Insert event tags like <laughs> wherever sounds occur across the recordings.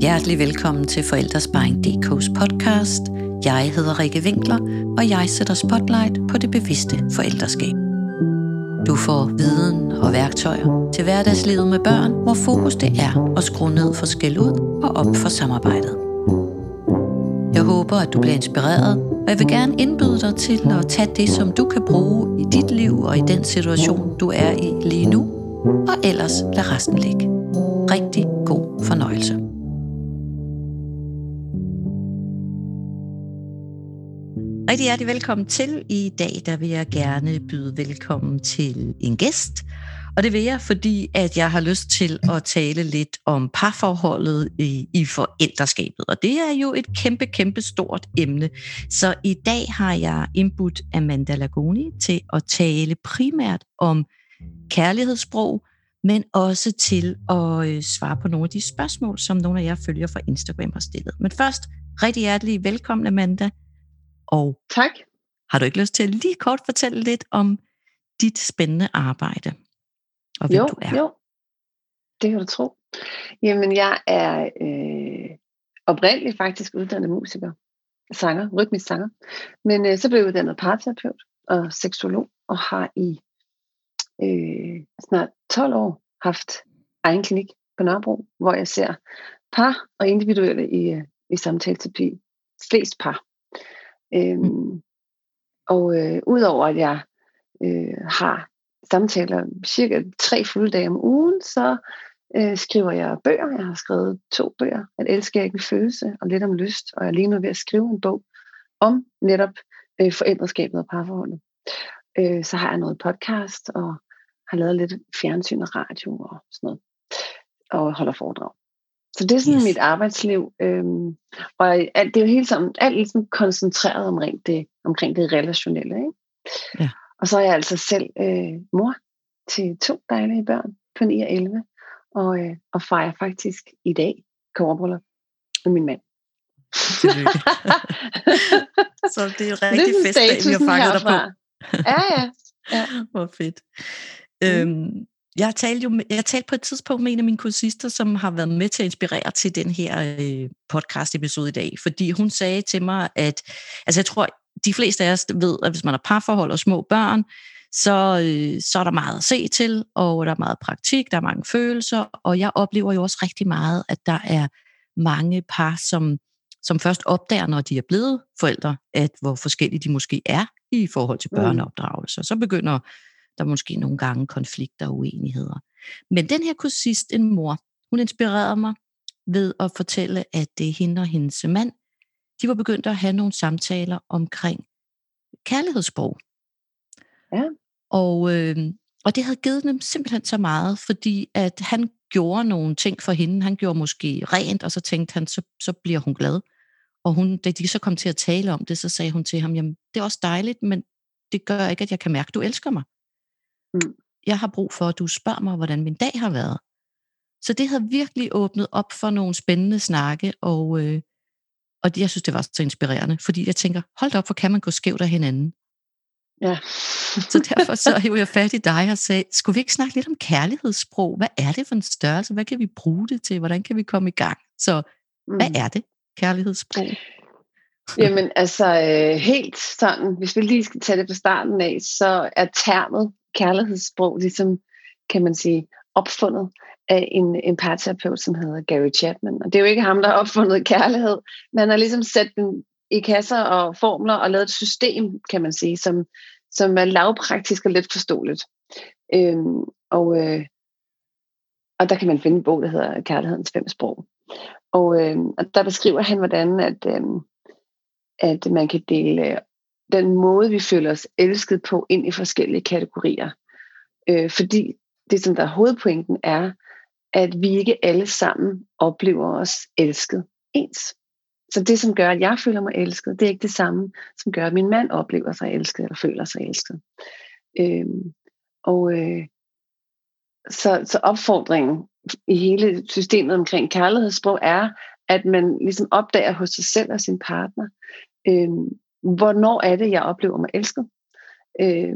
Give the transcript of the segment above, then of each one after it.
Hjertelig velkommen til Forældresparing.dk's podcast. Jeg hedder Rikke Winkler, og jeg sætter spotlight på det bevidste forældreskab. Du får viden og værktøjer til hverdagslivet med børn, hvor fokus det er at skrue ned for skæld ud og op for samarbejdet. Jeg håber, at du bliver inspireret, og jeg vil gerne indbyde dig til at tage det, som du kan bruge i dit liv og i den situation, du er i lige nu, og ellers lad resten ligge. Rigtig god fornøjelse. Rigtig hjertelig velkommen til. I dag der vil jeg gerne byde velkommen til en gæst. Og det vil jeg, fordi at jeg har lyst til at tale lidt om parforholdet i, i forældreskabet. Og det er jo et kæmpe, kæmpe stort emne. Så i dag har jeg indbudt Amanda Lagoni til at tale primært om kærlighedssprog, men også til at øh, svare på nogle af de spørgsmål, som nogle af jer følger fra Instagram har stillet. Men først, rigtig hjertelig velkommen, Amanda. Og tak. Har du ikke lyst til at lige kort fortælle lidt om dit spændende arbejde? Og hvem jo, du er? Jo, det kan du tro. Jamen, jeg er øh, oprindeligt faktisk uddannet musiker, sanger, rytmisk sanger. Men øh, så blev jeg uddannet parterapeut og seksolog, og har i øh, snart 12 år haft egen klinik på Nørrebro, hvor jeg ser par og individuelle i, øh, i samtaleterapi. Flest par. Øhm, mm. Og øh, udover at jeg øh, har samtaler cirka tre fulde dage om ugen, så øh, skriver jeg bøger. Jeg har skrevet to bøger. At elske er ikke en følelse, og lidt om lyst. Og jeg er lige nu ved at skrive en bog om netop øh, forældreskabet og parforholdet. Øh, så har jeg noget podcast, og har lavet lidt fjernsyn og radio og sådan noget. Og holder foredrag. Så det er sådan yes. mit arbejdsliv. Øhm, og alt, det er jo hele sammen, alt ligesom koncentreret omkring det, omkring det relationelle. Ikke? Ja. Og så er jeg altså selv øh, mor til to dejlige børn på 9 og 11. Og, øh, og fejrer faktisk i dag kårebryllup med min mand. <laughs> så det er jo rigtig festdag, vi har fanget dig på. ja, ja. ja. <laughs> Hvor fedt. Mm. Øhm, jeg talte jo jeg talte på et tidspunkt med en af mine kursister, som har været med til at inspirere til den her øh, podcast episode i dag, fordi hun sagde til mig, at altså jeg tror, de fleste af os ved, at hvis man har parforhold og små børn, så, øh, så er der meget at se til, og der er meget praktik, der er mange følelser, og jeg oplever jo også rigtig meget, at der er mange par, som, som først opdager, når de er blevet forældre, at hvor forskellige de måske er i forhold til mm. børneopdragelse. Så begynder der måske nogle gange konflikter og uenigheder. Men den her kursist, en mor, hun inspirerede mig ved at fortælle, at det hende og hendes mand, de var begyndt at have nogle samtaler omkring kærlighedssprog. Ja. Og, øh, og det havde givet dem simpelthen så meget, fordi at han gjorde nogle ting for hende. Han gjorde måske rent, og så tænkte han, så, så bliver hun glad. Og hun, da de så kom til at tale om det, så sagde hun til ham, jamen det er også dejligt, men det gør ikke, at jeg kan mærke, at du elsker mig. Mm. Jeg har brug for, at du spørger mig, hvordan min dag har været. Så det har virkelig åbnet op for nogle spændende snakke, og, øh, og jeg synes, det var så inspirerende, fordi jeg tænker, hold op, hvor kan man gå skævt af hinanden? Ja. så derfor så <laughs> hævde jeg fat i dig og sagde, skulle vi ikke snakke lidt om kærlighedssprog? Hvad er det for en størrelse? Hvad kan vi bruge det til? Hvordan kan vi komme i gang? Så hvad mm. er det, kærlighedssprog? Jamen altså øh, helt sådan, hvis vi lige skal tage det fra starten af, så er termet kærlighedssprog ligesom, kan man sige, opfundet af en, en parterapeut, som hedder Gary Chapman. Og det er jo ikke ham, der har opfundet kærlighed, men han har ligesom sat den i kasser og formler og lavet et system, kan man sige, som, som er lavpraktisk og let forståeligt. Øhm, og, øh, og der kan man finde en bog, der hedder Kærlighedens fem sprog. Og, øh, og der beskriver han, hvordan at, øh, at man kan dele den måde, vi føler os elsket på, ind i forskellige kategorier. Øh, fordi det, som der er hovedpointen, er, at vi ikke alle sammen oplever os elsket ens. Så det, som gør, at jeg føler mig elsket, det er ikke det samme, som gør, at min mand oplever sig elsket, eller føler sig elsket. Øh, og øh, så, så opfordringen i hele systemet omkring kærlighedssprog er, at man ligesom opdager hos sig selv og sin partner, øh, hvornår er det, jeg oplever mig elsket? Øh,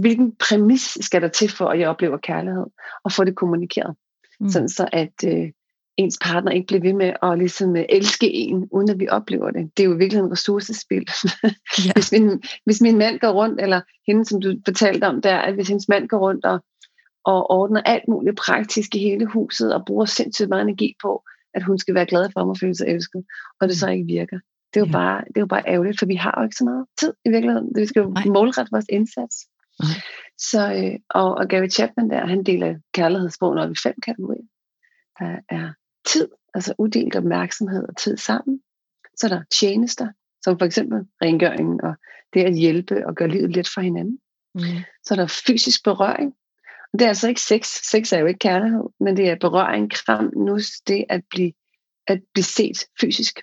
hvilken præmis skal der til for, at jeg oplever kærlighed? Og få det kommunikeret. Mm. Sådan så, at, øh, ens partner ikke bliver ved med at ligesom elske en, uden at vi oplever det. Det er jo virkelig en ressourcespil. <laughs> Ja. hvis, min, hvis min mand går rundt, eller hende, som du fortalte om der, at hvis hendes mand går rundt og, og ordner alt muligt praktisk i hele huset, og bruger sindssygt meget energi på, at hun skal være glad for ham og føle sig elsket, og det så mm. ikke virker. Det er jo, ja. bare, det er jo bare ærgerligt, for vi har jo ikke så meget tid i virkeligheden. Vi skal jo Nej. målrette vores indsats. Nej. Så, øh, og, og Gary Chapman der, han deler kærlighedssprogen op i fem kategorier. Der er tid, altså uddelt opmærksomhed og tid sammen. Så er der tjenester, som for eksempel rengøringen og det at hjælpe og gøre livet let for hinanden. Mm. Så er der fysisk berøring. Og det er altså ikke sex. Sex er jo ikke kærlighed, men det er berøring, kram, nus, det at blive, at blive set fysisk.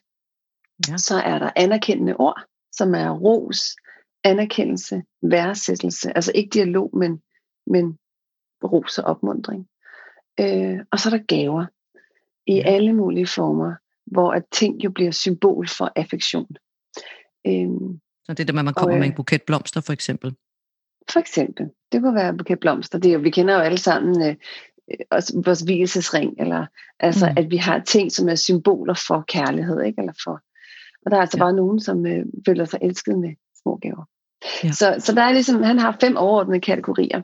Ja. Så er der anerkendende ord, som er ros, anerkendelse, værdsættelse. Altså ikke dialog, men, men ros og opmundring. Øh, og så er der gaver i ja. alle mulige former, hvor at ting jo bliver symbol for affektion. Øhm, så det er det, at man kommer og, med en buket blomster for eksempel? For eksempel. Det kunne være en buket blomster. Det er jo, vi kender jo alle sammen øh, også vores hvilesesring, eller altså, mm. at vi har ting, som er symboler for kærlighed, ikke? Eller for, og der er altså ja. bare nogen, som øh, føler sig elsket med små gaver. Ja. Så, så der er ligesom, han har fem overordnede kategorier.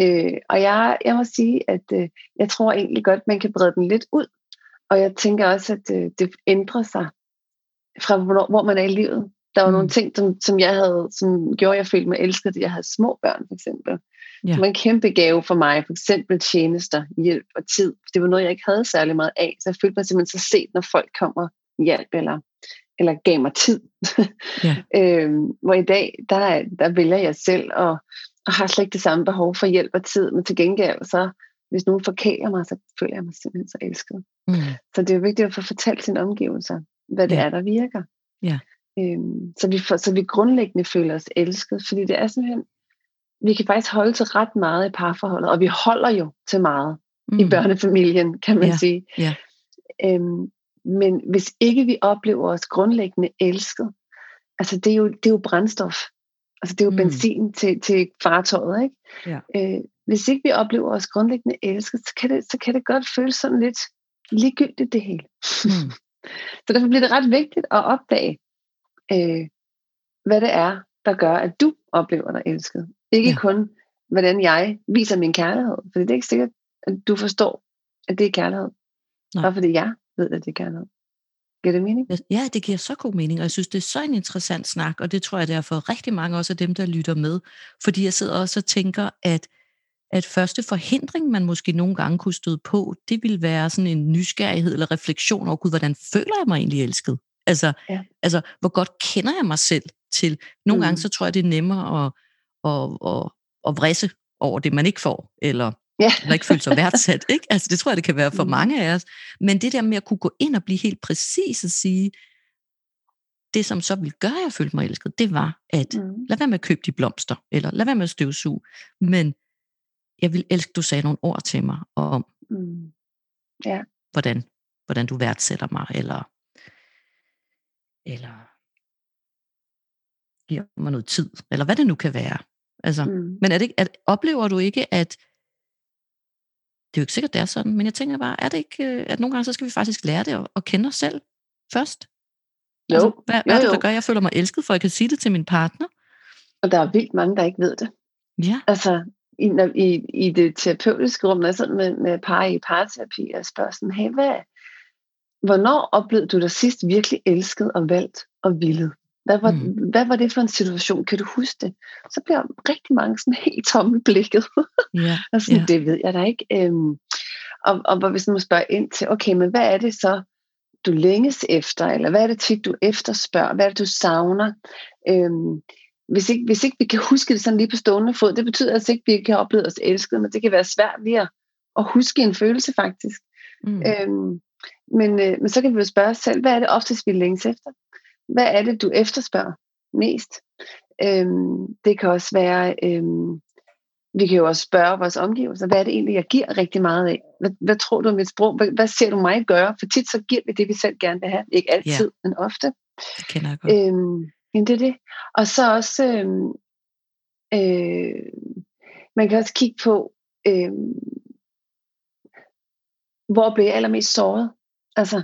Øh, og jeg, jeg må sige, at øh, jeg tror egentlig godt, man kan brede den lidt ud. Og jeg tænker også, at øh, det ændrer sig fra, hvor, hvor man er i livet. Der var mm. nogle ting, som, som jeg havde, som gjorde, at jeg følte mig elsket, at jeg havde små børn, for eksempel. Ja. Det var en kæmpe gave for mig, for eksempel tjenester, hjælp og tid. Det var noget, jeg ikke havde særlig meget af, så jeg følte mig simpelthen så set, når folk kommer hjælp eller, eller gav mig tid. Ja. <laughs> øhm, hvor i dag, der, der vælger jeg selv og, og har slet ikke det samme behov for hjælp og tid, men til gengæld, så hvis nogen forkæler mig, så føler jeg mig simpelthen så elsket. Mm. Så det er vigtigt at få fortalt sine omgivelser, hvad det ja. er, der virker. Ja. Øhm, så, vi får, så vi grundlæggende føler os elsket, fordi det er simpelthen, vi kan faktisk holde til ret meget i parforholdet, og vi holder jo til meget mm. i børnefamilien, kan man ja. sige. Ja. Øhm, men hvis ikke vi oplever os grundlæggende elsket, altså det er jo, det er jo brændstof. Altså det er jo mm. benzin til, til fartøjet, ikke? Ja. Øh, hvis ikke vi oplever os grundlæggende elsket, så kan det, så kan det godt føles sådan lidt ligegyldigt det hele. Mm. <laughs> så derfor bliver det ret vigtigt at opdage, øh, hvad det er, der gør, at du oplever dig elsket. Ikke ja. kun, hvordan jeg viser min kærlighed. For det er ikke sikkert, at du forstår, at det er kærlighed. Nej. Bare fordi jeg ved, at det er kærlighed. Giver det mening? Ja, det giver så god mening, og jeg synes, det er så en interessant snak, og det tror jeg, det er for rigtig mange også af dem, der lytter med. Fordi jeg sidder også og tænker, at at første forhindring, man måske nogle gange kunne støde på, det ville være sådan en nysgerrighed eller refleksion over, gud, hvordan føler jeg mig egentlig elsket? Altså, ja. altså hvor godt kender jeg mig selv til? Nogle mm. gange, så tror jeg, det er nemmere at, at, at, at vrisse over det, man ikke får, eller, ja. eller ikke føle sig værdsat. Ikke? Altså, det tror jeg, det kan være for mm. mange af os. Men det der med at kunne gå ind og blive helt præcis og sige, det som så ville gøre, at jeg følte mig elsket, det var, at mm. lad være med at købe de blomster, eller lad være med at støvsuge, men jeg vil elske, du sagde nogle ord til mig om, mm. ja. hvordan, hvordan du værdsætter mig, eller, eller giver mig noget tid, eller hvad det nu kan være. Altså, mm. Men er det, at, oplever du ikke, at det er jo ikke sikkert, det er sådan, men jeg tænker bare, er det ikke, øh, at nogle gange, så skal vi faktisk lære det at, at kende os selv først? Jo. Altså, hvad, hvad jo, jo. er det, der gør, at jeg føler mig elsket, for jeg kan sige det til min partner? Og der er vildt mange, der ikke ved det. Ja. Altså, i, i, i det terapeutiske rum, når sådan med, med par i parterapi, og spørger sådan, hey, hvad, hvornår oplevede du dig sidst virkelig elsket og valgt og villet? Hvad var, mm. hvad var det for en situation? Kan du huske det? Så bliver rigtig mange sådan helt tomme blikket. Yeah, altså, yeah. Det ved jeg da ikke. Øhm, og, og hvis man spørger ind til, okay, men hvad er det så, du længes efter? Eller hvad er det tit, du efterspørger? Hvad er det, du savner? Øhm, hvis ikke, hvis ikke vi kan huske det sådan lige på stående fod, det betyder altså ikke, at vi kan opleve os elsket, men det kan være svært lige at, at huske en følelse faktisk. Mm. Øhm, men, øh, men så kan vi jo spørge os selv, hvad er det oftest, vi længes efter? Hvad er det, du efterspørger mest? Øhm, det kan også være, øhm, vi kan jo også spørge vores omgivelser, hvad er det egentlig, jeg giver rigtig meget af? Hvad, hvad tror du om mit sprog? Hvad, hvad ser du mig gøre? For tit så giver vi det, vi selv gerne vil have. Ikke altid, yeah. men ofte. Det kender jeg godt. Øhm, Jamen det er det. Og så også, øh, øh, man kan også kigge på, øh, hvor bliver jeg allermest såret? Altså,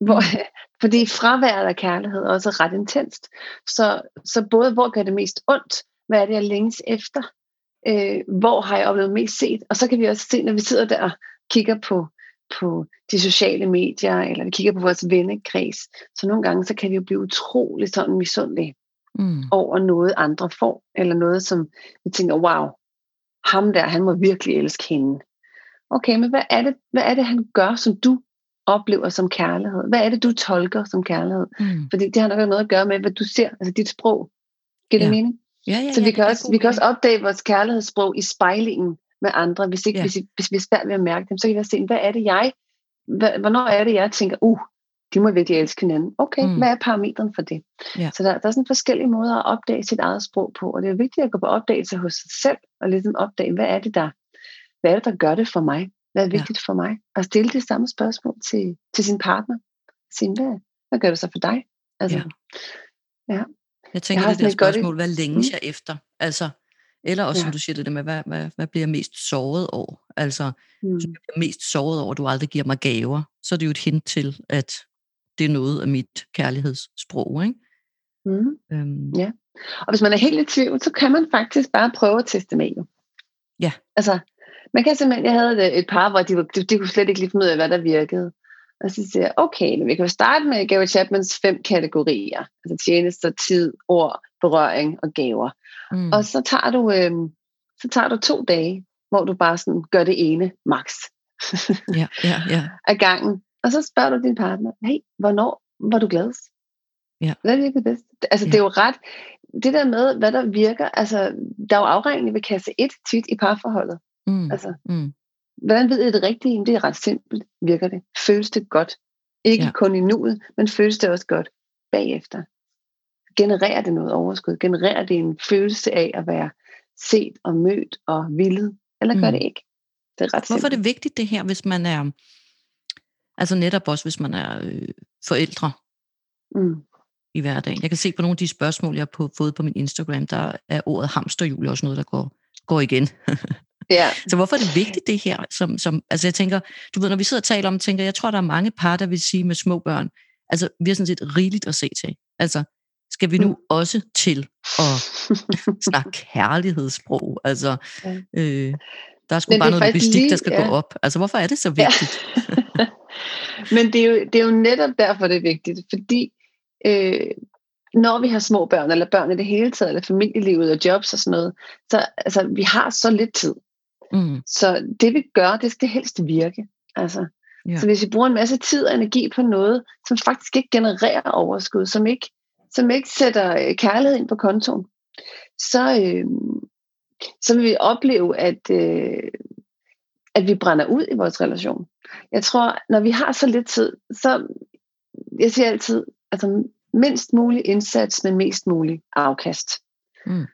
hvor, mm. <laughs> fordi fraværet af kærlighed er også ret intenst. Så, så både, hvor gør det mest ondt, hvad er det, jeg længes efter, øh, hvor har jeg oplevet mest set, og så kan vi også se, når vi sidder der og kigger på, på de sociale medier, eller vi kigger på vores vennekreds, så nogle gange, så kan vi jo blive utrolig sådan misundelige mm. over noget andre får, eller noget, som vi tænker, wow, ham der, han må virkelig elske hende. Okay, men hvad er det, hvad er det han gør, som du oplever som kærlighed? Hvad er det, du tolker som kærlighed? Mm. Fordi det har nok noget at gøre med, hvad du ser, altså dit sprog. Giver det ja. mening? Ja, ja, så vi, ja, kan også, vi kan også opdage vores kærlighedssprog i spejlingen med andre. Hvis, ikke, ja. hvis, hvis vi er svært ved at mærke dem, så kan vi se, hvad er det jeg, hvornår er det jeg tænker, uh, de må virkelig elske hinanden. Okay, mm. hvad er parametren for det? Ja. Så der, der er sådan forskellige måder at opdage sit eget sprog på, og det er vigtigt at gå på opdagelse hos sig selv, og ligesom opdage, hvad er det, der, hvad er det, der gør det for mig? Hvad er vigtigt ja. for mig? Og stille det samme spørgsmål til, til sin partner. Sige, hvad, hvad gør det så for dig? Altså, ja. ja. Jeg tænker, jeg det der spørgsmål, hvad længes mm. jeg efter? Altså, eller også, ja. som du siger det der med, hvad, hvad, hvad bliver jeg mest såret over? Altså, mm. hvis jeg bliver mest såret over, at du aldrig giver mig gaver, så er det jo et hint til, at det er noget af mit kærlighedssprog, ikke? Mm. Øhm. Ja. Og hvis man er helt i tvivl, så kan man faktisk bare prøve at teste med. Ja. Altså, man kan simpelthen, jeg havde et par, hvor de, de, de kunne slet ikke lige finde ud af, hvad der virkede. Og så siger jeg, okay, men vi kan jo starte med Gary Chapmans fem kategorier. Altså tjenester, tid, ord, berøring og gaver. Mm. Og så tager, du, øh, så tager du to dage, hvor du bare sådan gør det ene max. ja, ja, ja. <laughs> Af gangen. Og så spørger du din partner, hey, hvornår var du gladest? Ja. Hvad virker bedst? Altså, ja. det er jo ret, det der med, hvad der virker, altså, der er jo afregning ved kasse 1 tit i parforholdet. Mm. Altså, mm. hvordan ved I det rigtige? Det er ret simpelt, virker det. Føles det godt? Ikke ja. kun i nuet, men føles det også godt bagefter. Genererer det noget overskud? Genererer det en følelse af at være set og mødt og villet? Eller gør mm. det ikke? Det er ret Hvorfor simpelt. er det vigtigt det her, hvis man er, altså netop også hvis man er øh, forældre mm. i hverdagen? Jeg kan se på nogle af de spørgsmål, jeg har fået på min Instagram, der er ordet hamsterhjul også noget, der går, går igen. <laughs> Ja. Så hvorfor er det vigtigt det her? Som, som, altså jeg tænker, du ved, når vi sidder og taler om, tænker jeg tror, der er mange par, der vil sige med små børn, altså vi har sådan set rigeligt at se til. Altså, skal vi nu mm. også til at <laughs> snakke kærlighedssprog? Altså, ja. øh, der er sgu Men bare noget logistik, lige, der skal ja. gå op. Altså, hvorfor er det så vigtigt? Ja. <laughs> Men det er, jo, det er jo netop derfor, det er vigtigt, fordi øh, når vi har små børn, eller børn i det hele taget, eller familielivet og jobs og sådan noget, så altså, vi har så lidt tid. Mm. Så det vi gør, det skal helst virke. Altså, ja. Så hvis vi bruger en masse tid og energi på noget, som faktisk ikke genererer overskud, som ikke, som ikke sætter øh, kærlighed ind på kontoen, så, øh, så vil vi opleve, at, øh, at vi brænder ud i vores relation. Jeg tror, når vi har så lidt tid, så jeg siger altid, altså mindst mulig indsats, men mest mulig afkast. Mm.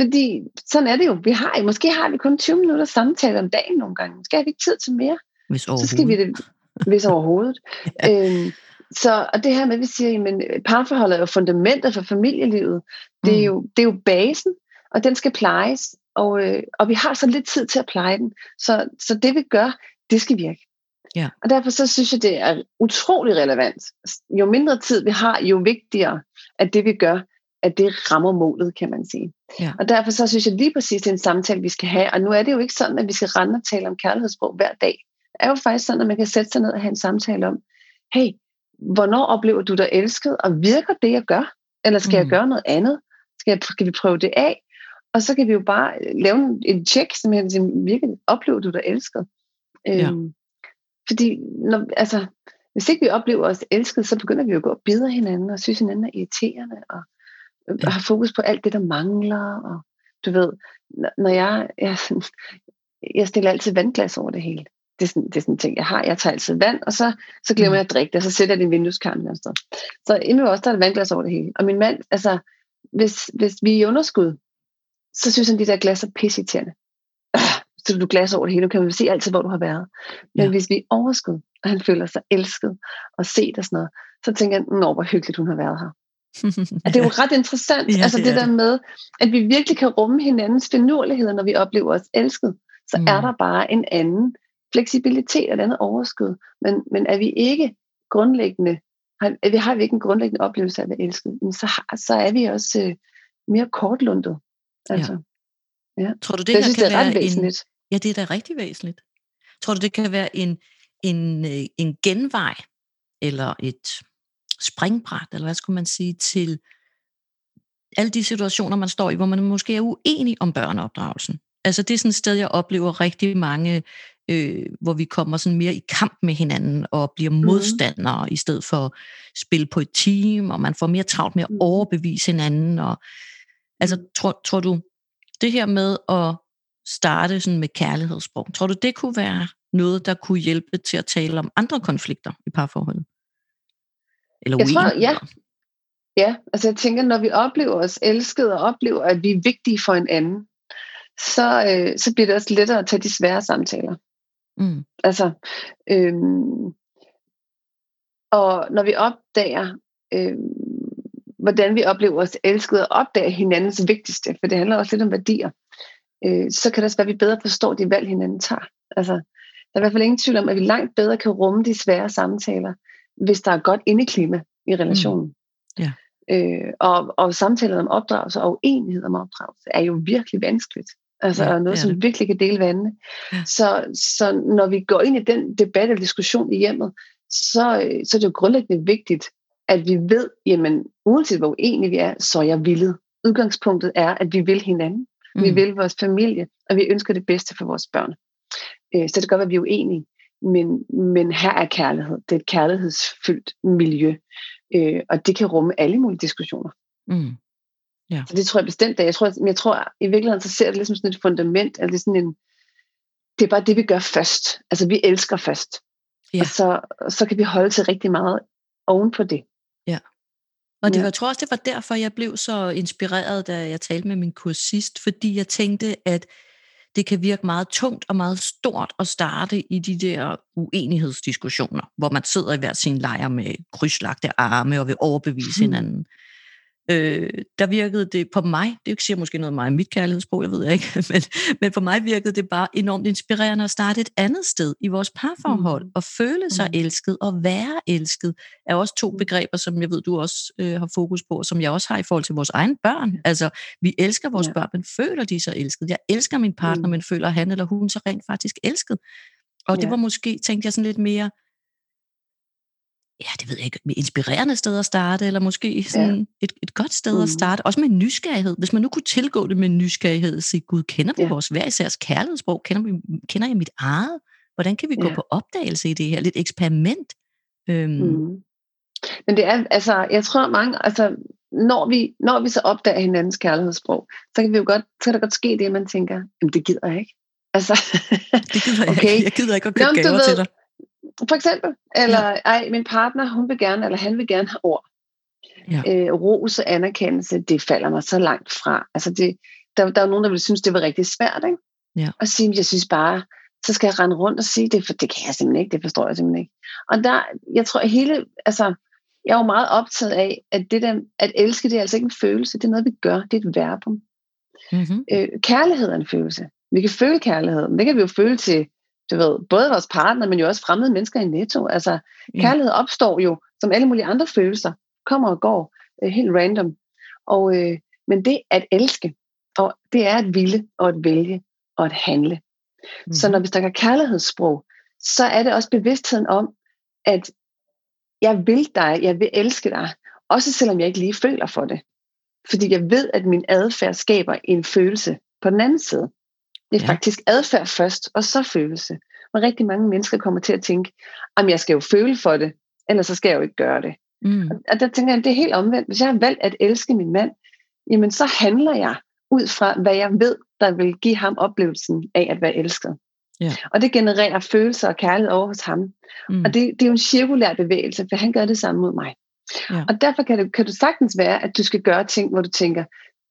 Fordi sådan er det jo. Vi har, måske har vi kun 20 minutter samtale om dagen nogle gange. Måske har vi ikke tid til mere. Hvis Så skal vi det, hvis overhovedet. <laughs> ja. øhm, så, og det her med, at vi siger, at parforholdet er jo fundamentet for familielivet. Det er, mm. jo, det er jo basen, og den skal plejes. Og, øh, og vi har så lidt tid til at pleje den. Så, så det vi gør, det skal virke. Ja. Og derfor så synes jeg, det er utrolig relevant. Jo mindre tid vi har, jo vigtigere, at det vi gør, at det rammer målet, kan man sige. Ja. Og derfor så synes jeg lige præcis, det er en samtale, vi skal have. Og nu er det jo ikke sådan, at vi skal rende og tale om kærlighedssprog hver dag. Det er jo faktisk sådan, at man kan sætte sig ned og have en samtale om, hey, hvornår oplever du dig elsket, og virker det, jeg gør? Eller skal mm. jeg gøre noget andet? Skal, jeg, skal vi prøve det af? Og så kan vi jo bare lave en, en check, som simpelthen virker, oplever du dig elsket? Ja. Øhm, fordi når, altså, hvis ikke vi oplever os elsket, så begynder vi jo at gå og bide hinanden, og synes hinanden er irriterende, og ja. har fokus på alt det, der mangler, og du ved, når jeg, jeg, jeg stiller altid vandglas over det hele. Det er, sådan, det er sådan en ting, jeg har. Jeg tager altid vand, og så, så glemmer mm. jeg at drikke det, og så sætter jeg det i vindueskarmen og sted. Så inde også, der er et vandglas over det hele. Og min mand, altså, hvis, hvis vi er i underskud, så synes han, de der glas er pisseirriterende. <clears throat> Så du glas over det hele, du kan jo se altid, hvor du har været. Men ja. hvis vi er overskud, og han føler sig elsket og set og sådan noget, så tænker jeg, nå, hvor hyggeligt hun har været her <laughs> det er jo ret interessant, ja, altså det, det der med, at vi virkelig kan rumme hinandens finurligheder, når vi oplever os elsket, så mm. er der bare en anden fleksibilitet og et andet overskud, men, men er vi ikke grundlæggende, har, vi har vi ikke en grundlæggende oplevelse af at være elsket, så, har, så er vi også øh, mere kortlundet. Altså. Ja. Ja. Tror du, det, jeg synes, kan det er ret være væsentligt. En, ja, det er da rigtig væsentligt. Tror du, det kan være en, en, øh, en genvej, eller et springbræt, eller hvad skulle man sige, til alle de situationer, man står i, hvor man måske er uenig om børneopdragelsen. Altså det er sådan et sted, jeg oplever rigtig mange, øh, hvor vi kommer sådan mere i kamp med hinanden og bliver mhm. modstandere mm. i stedet for at spille på et team, og man får mere travlt med at mhm. overbevise hinanden. Og, altså mhm. tror, tror du, det her med at starte sådan med kærlighedssprog, tror du det kunne være noget, der kunne hjælpe til at tale om andre konflikter i parforholdet? Eller jeg tror, ja. Ja, altså jeg tænker, når vi oplever os elsket og oplever, at vi er vigtige for en anden, så, øh, så bliver det også lettere at tage de svære samtaler. Mm. Altså, øhm, og når vi opdager, øhm, hvordan vi oplever os elsket og opdager hinandens vigtigste, for det handler også lidt om værdier, øh, så kan det også være, at vi bedre forstår de valg, hinanden tager. Altså, der er i hvert fald ingen tvivl om, at vi langt bedre kan rumme de svære samtaler, hvis der er godt indeklima i relationen. Mm. Ja. Øh, og, og samtaler om opdragelse og uenighed om opdragelse er jo virkelig vanskeligt. Altså ja, noget, som det. virkelig kan dele vandene. Ja. Så, så når vi går ind i den debat eller diskussion i hjemmet, så, så er det jo grundlæggende vigtigt, at vi ved, jamen uanset hvor uenige vi er, så er jeg villet. Udgangspunktet er, at vi vil hinanden. Mm. Vi vil vores familie, og vi ønsker det bedste for vores børn. Øh, så det kan godt være, at vi er uenige, men, men her er kærlighed. Det er et kærlighedsfyldt miljø, øh, og det kan rumme alle mulige diskussioner. Mm. Ja. Så det tror jeg bestemt, at jeg tror, jeg tror i virkeligheden, så ser det ligesom sådan et fundament, altså det er sådan en, det er bare det, vi gør først. Altså vi elsker først. Ja. Og så, så kan vi holde til rigtig meget oven på det. Ja. Og det var, jeg tror også, det var derfor, jeg blev så inspireret, da jeg talte med min kursist, fordi jeg tænkte, at det kan virke meget tungt og meget stort at starte i de der uenighedsdiskussioner, hvor man sidder i hver sin lejr med krydslagte arme og vil overbevise hmm. hinanden øh, der virkede det på mig, det siger måske noget om mit kærlighedssprog, jeg ved ikke, <laughs> men, men for mig virkede det bare enormt inspirerende at starte et andet sted i vores parforhold, mm. og føle sig mm. elsket og være elsket, er også to mm. begreber, som jeg ved, du også øh, har fokus på, og som jeg også har i forhold til vores egne børn. Altså, vi elsker vores ja. børn, men føler de sig elsket? Jeg elsker min partner, mm. men føler han eller hun så rent faktisk elsket? Og ja. det var måske, tænkte jeg sådan lidt mere, ja, det ved jeg ikke, med inspirerende sted at starte, eller måske sådan ja. et, et godt sted mm. at starte, også med nysgerrighed. Hvis man nu kunne tilgå det med nysgerrighed, og sige, Gud, kender vi ja. vores hver isærs kærlighedssprog? Kender, vi, kender jeg mit eget? Hvordan kan vi ja. gå på opdagelse i det her? Lidt eksperiment. Øhm. Mm. Men det er, altså, jeg tror mange, altså, når vi, når vi så opdager hinandens kærlighedssprog, så kan vi jo godt, så kan der godt ske det, at man tænker, jamen det gider jeg ikke. Altså, <laughs> det gider jeg okay. ikke. Jeg gider ikke at købe gaver ved, til dig. For eksempel. Eller, ja. ej, min partner, hun vil gerne, eller han vil gerne have ord. Ja. Øh, ros og anerkendelse, det falder mig så langt fra. Altså det, der, der er nogen, der vil synes, det var rigtig svært, ikke? Ja. Og sige, jeg synes bare, så skal jeg rende rundt og sige det, for det kan jeg simpelthen ikke, det forstår jeg simpelthen ikke. Og der, jeg tror, hele, altså, jeg er jo meget optaget af, at det der, at elske, det er altså ikke en følelse, det er noget, vi gør, det er et verbum. Mm-hmm. Øh, kærlighed er en følelse. Vi kan føle kærlighed, men det kan vi jo føle til du ved, både vores partner, men jo også fremmede mennesker i netto. Altså, mm. kærlighed opstår jo, som alle mulige andre følelser, kommer og går øh, helt random. Og, øh, men det at elske, og det er at ville, og at vælge, og at handle. Mm. Så når vi snakker kærlighedssprog, så er det også bevidstheden om, at jeg vil dig, jeg vil elske dig, også selvom jeg ikke lige føler for det. Fordi jeg ved, at min adfærd skaber en følelse på den anden side. Det er ja. faktisk adfærd først, og så følelse. Og rigtig mange mennesker kommer til at tænke, at jeg skal jo føle for det, ellers så skal jeg jo ikke gøre det. Mm. Og der tænker jeg, at det er helt omvendt. Hvis jeg har valgt at elske min mand, jamen så handler jeg ud fra, hvad jeg ved, der vil give ham oplevelsen af at være elsket. Ja. Og det genererer følelser og kærlighed over hos ham. Mm. Og det, det er jo en cirkulær bevægelse, for han gør det samme mod mig. Ja. Og derfor kan det, kan du sagtens være, at du skal gøre ting, hvor du tænker,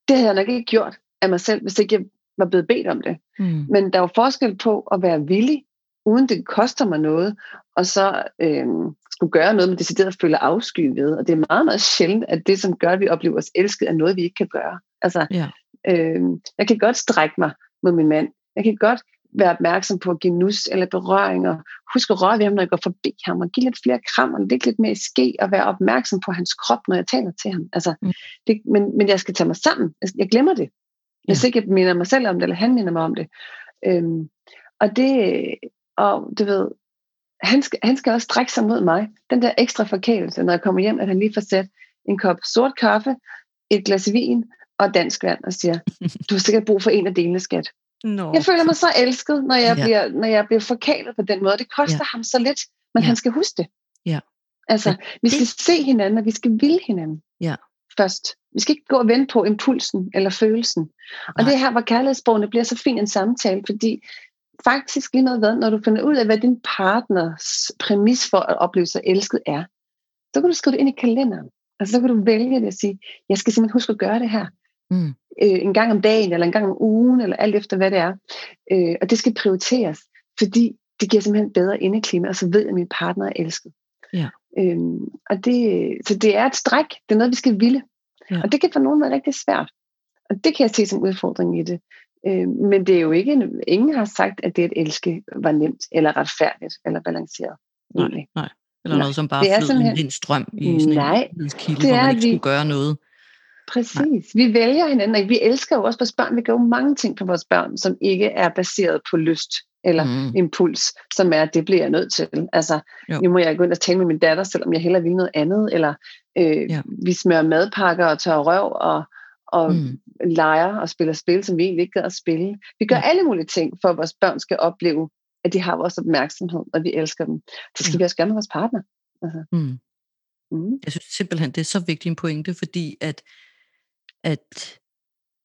det havde jeg nok ikke gjort af mig selv, hvis ikke jeg var blevet bedt om det. Mm. Men der er jo forskel på at være villig, uden det koster mig noget, og så øh, skulle gøre noget, man decideret føler afsky ved. Og det er meget, meget sjældent, at det, som gør, at vi oplever os elsket, er noget, vi ikke kan gøre. Altså, ja. øh, jeg kan godt strække mig mod min mand. Jeg kan godt være opmærksom på at give nus eller berøringer. Husk at røre ved ham, når jeg går forbi ham, og give lidt flere kram, og lægge lidt mere i ske, og være opmærksom på hans krop, når jeg taler til ham. Altså, mm. det, men, men jeg skal tage mig sammen. Jeg glemmer det. Hvis ja. ikke jeg minder mig selv om det, eller han minder mig om det. Øhm, og det, og du ved, han skal, han skal også strække sig mod mig. Den der ekstra forkælelse, når jeg kommer hjem, at han lige får sat en kop sort kaffe, et glas vin og dansk vand, og siger, <laughs> du har sikkert brug for en af delene, skat. No. Jeg føler mig så elsket, når jeg, ja. bliver, når jeg bliver forkælet på den måde. Det koster ja. ham så lidt, men ja. han skal huske det. Ja. Altså, vi skal det... se hinanden, og vi skal ville hinanden ja. Først. Vi skal ikke gå og vente på impulsen eller følelsen. Og Nej. det er her, hvor kærlighedssprogene bliver så fin en samtale, fordi faktisk lige noget hvad, når du finder ud af, hvad din partners præmis for at opleve sig elsket er, så kan du skrive det ind i kalenderen. Altså så kan du vælge det og sige, jeg skal simpelthen huske at gøre det her. Mm. Øh, en gang om dagen, eller en gang om ugen, eller alt efter hvad det er. Øh, og det skal prioriteres, fordi det giver simpelthen bedre indeklima, og så ved jeg, at min partner er elsket. Ja. Øhm, og det, så det er et stræk, det er noget, vi skal ville. Ja. Og det kan for nogen være rigtig svært. Og det kan jeg se som udfordring i det. Øh, men det er jo ikke, ingen har sagt, at det at elske var nemt, eller retfærdigt, eller balanceret. Nej, nej. Eller nej. noget, som bare flød simpelthen... en strøm i sådan nej, en kilde, det hvor man ikke vi... skulle gøre noget. Præcis. Nej. Vi vælger hinanden, og vi elsker jo også vores børn. Vi gør jo mange ting for vores børn, som ikke er baseret på lyst eller mm. impuls, som er, at det bliver jeg nødt til. Altså, jo. nu må jeg gå ind og tale med min datter, selvom jeg hellere vil noget andet, eller øh, ja. vi smører madpakker og tør røv, og, og mm. leger og spiller spil, som vi egentlig ikke gad at spille. Vi gør ja. alle mulige ting, for at vores børn skal opleve, at de har vores opmærksomhed, og vi elsker dem. Det skal ja. vi også gøre med vores partner. Altså. Mm. Mm. Jeg synes simpelthen, det er så vigtig en pointe, fordi at, at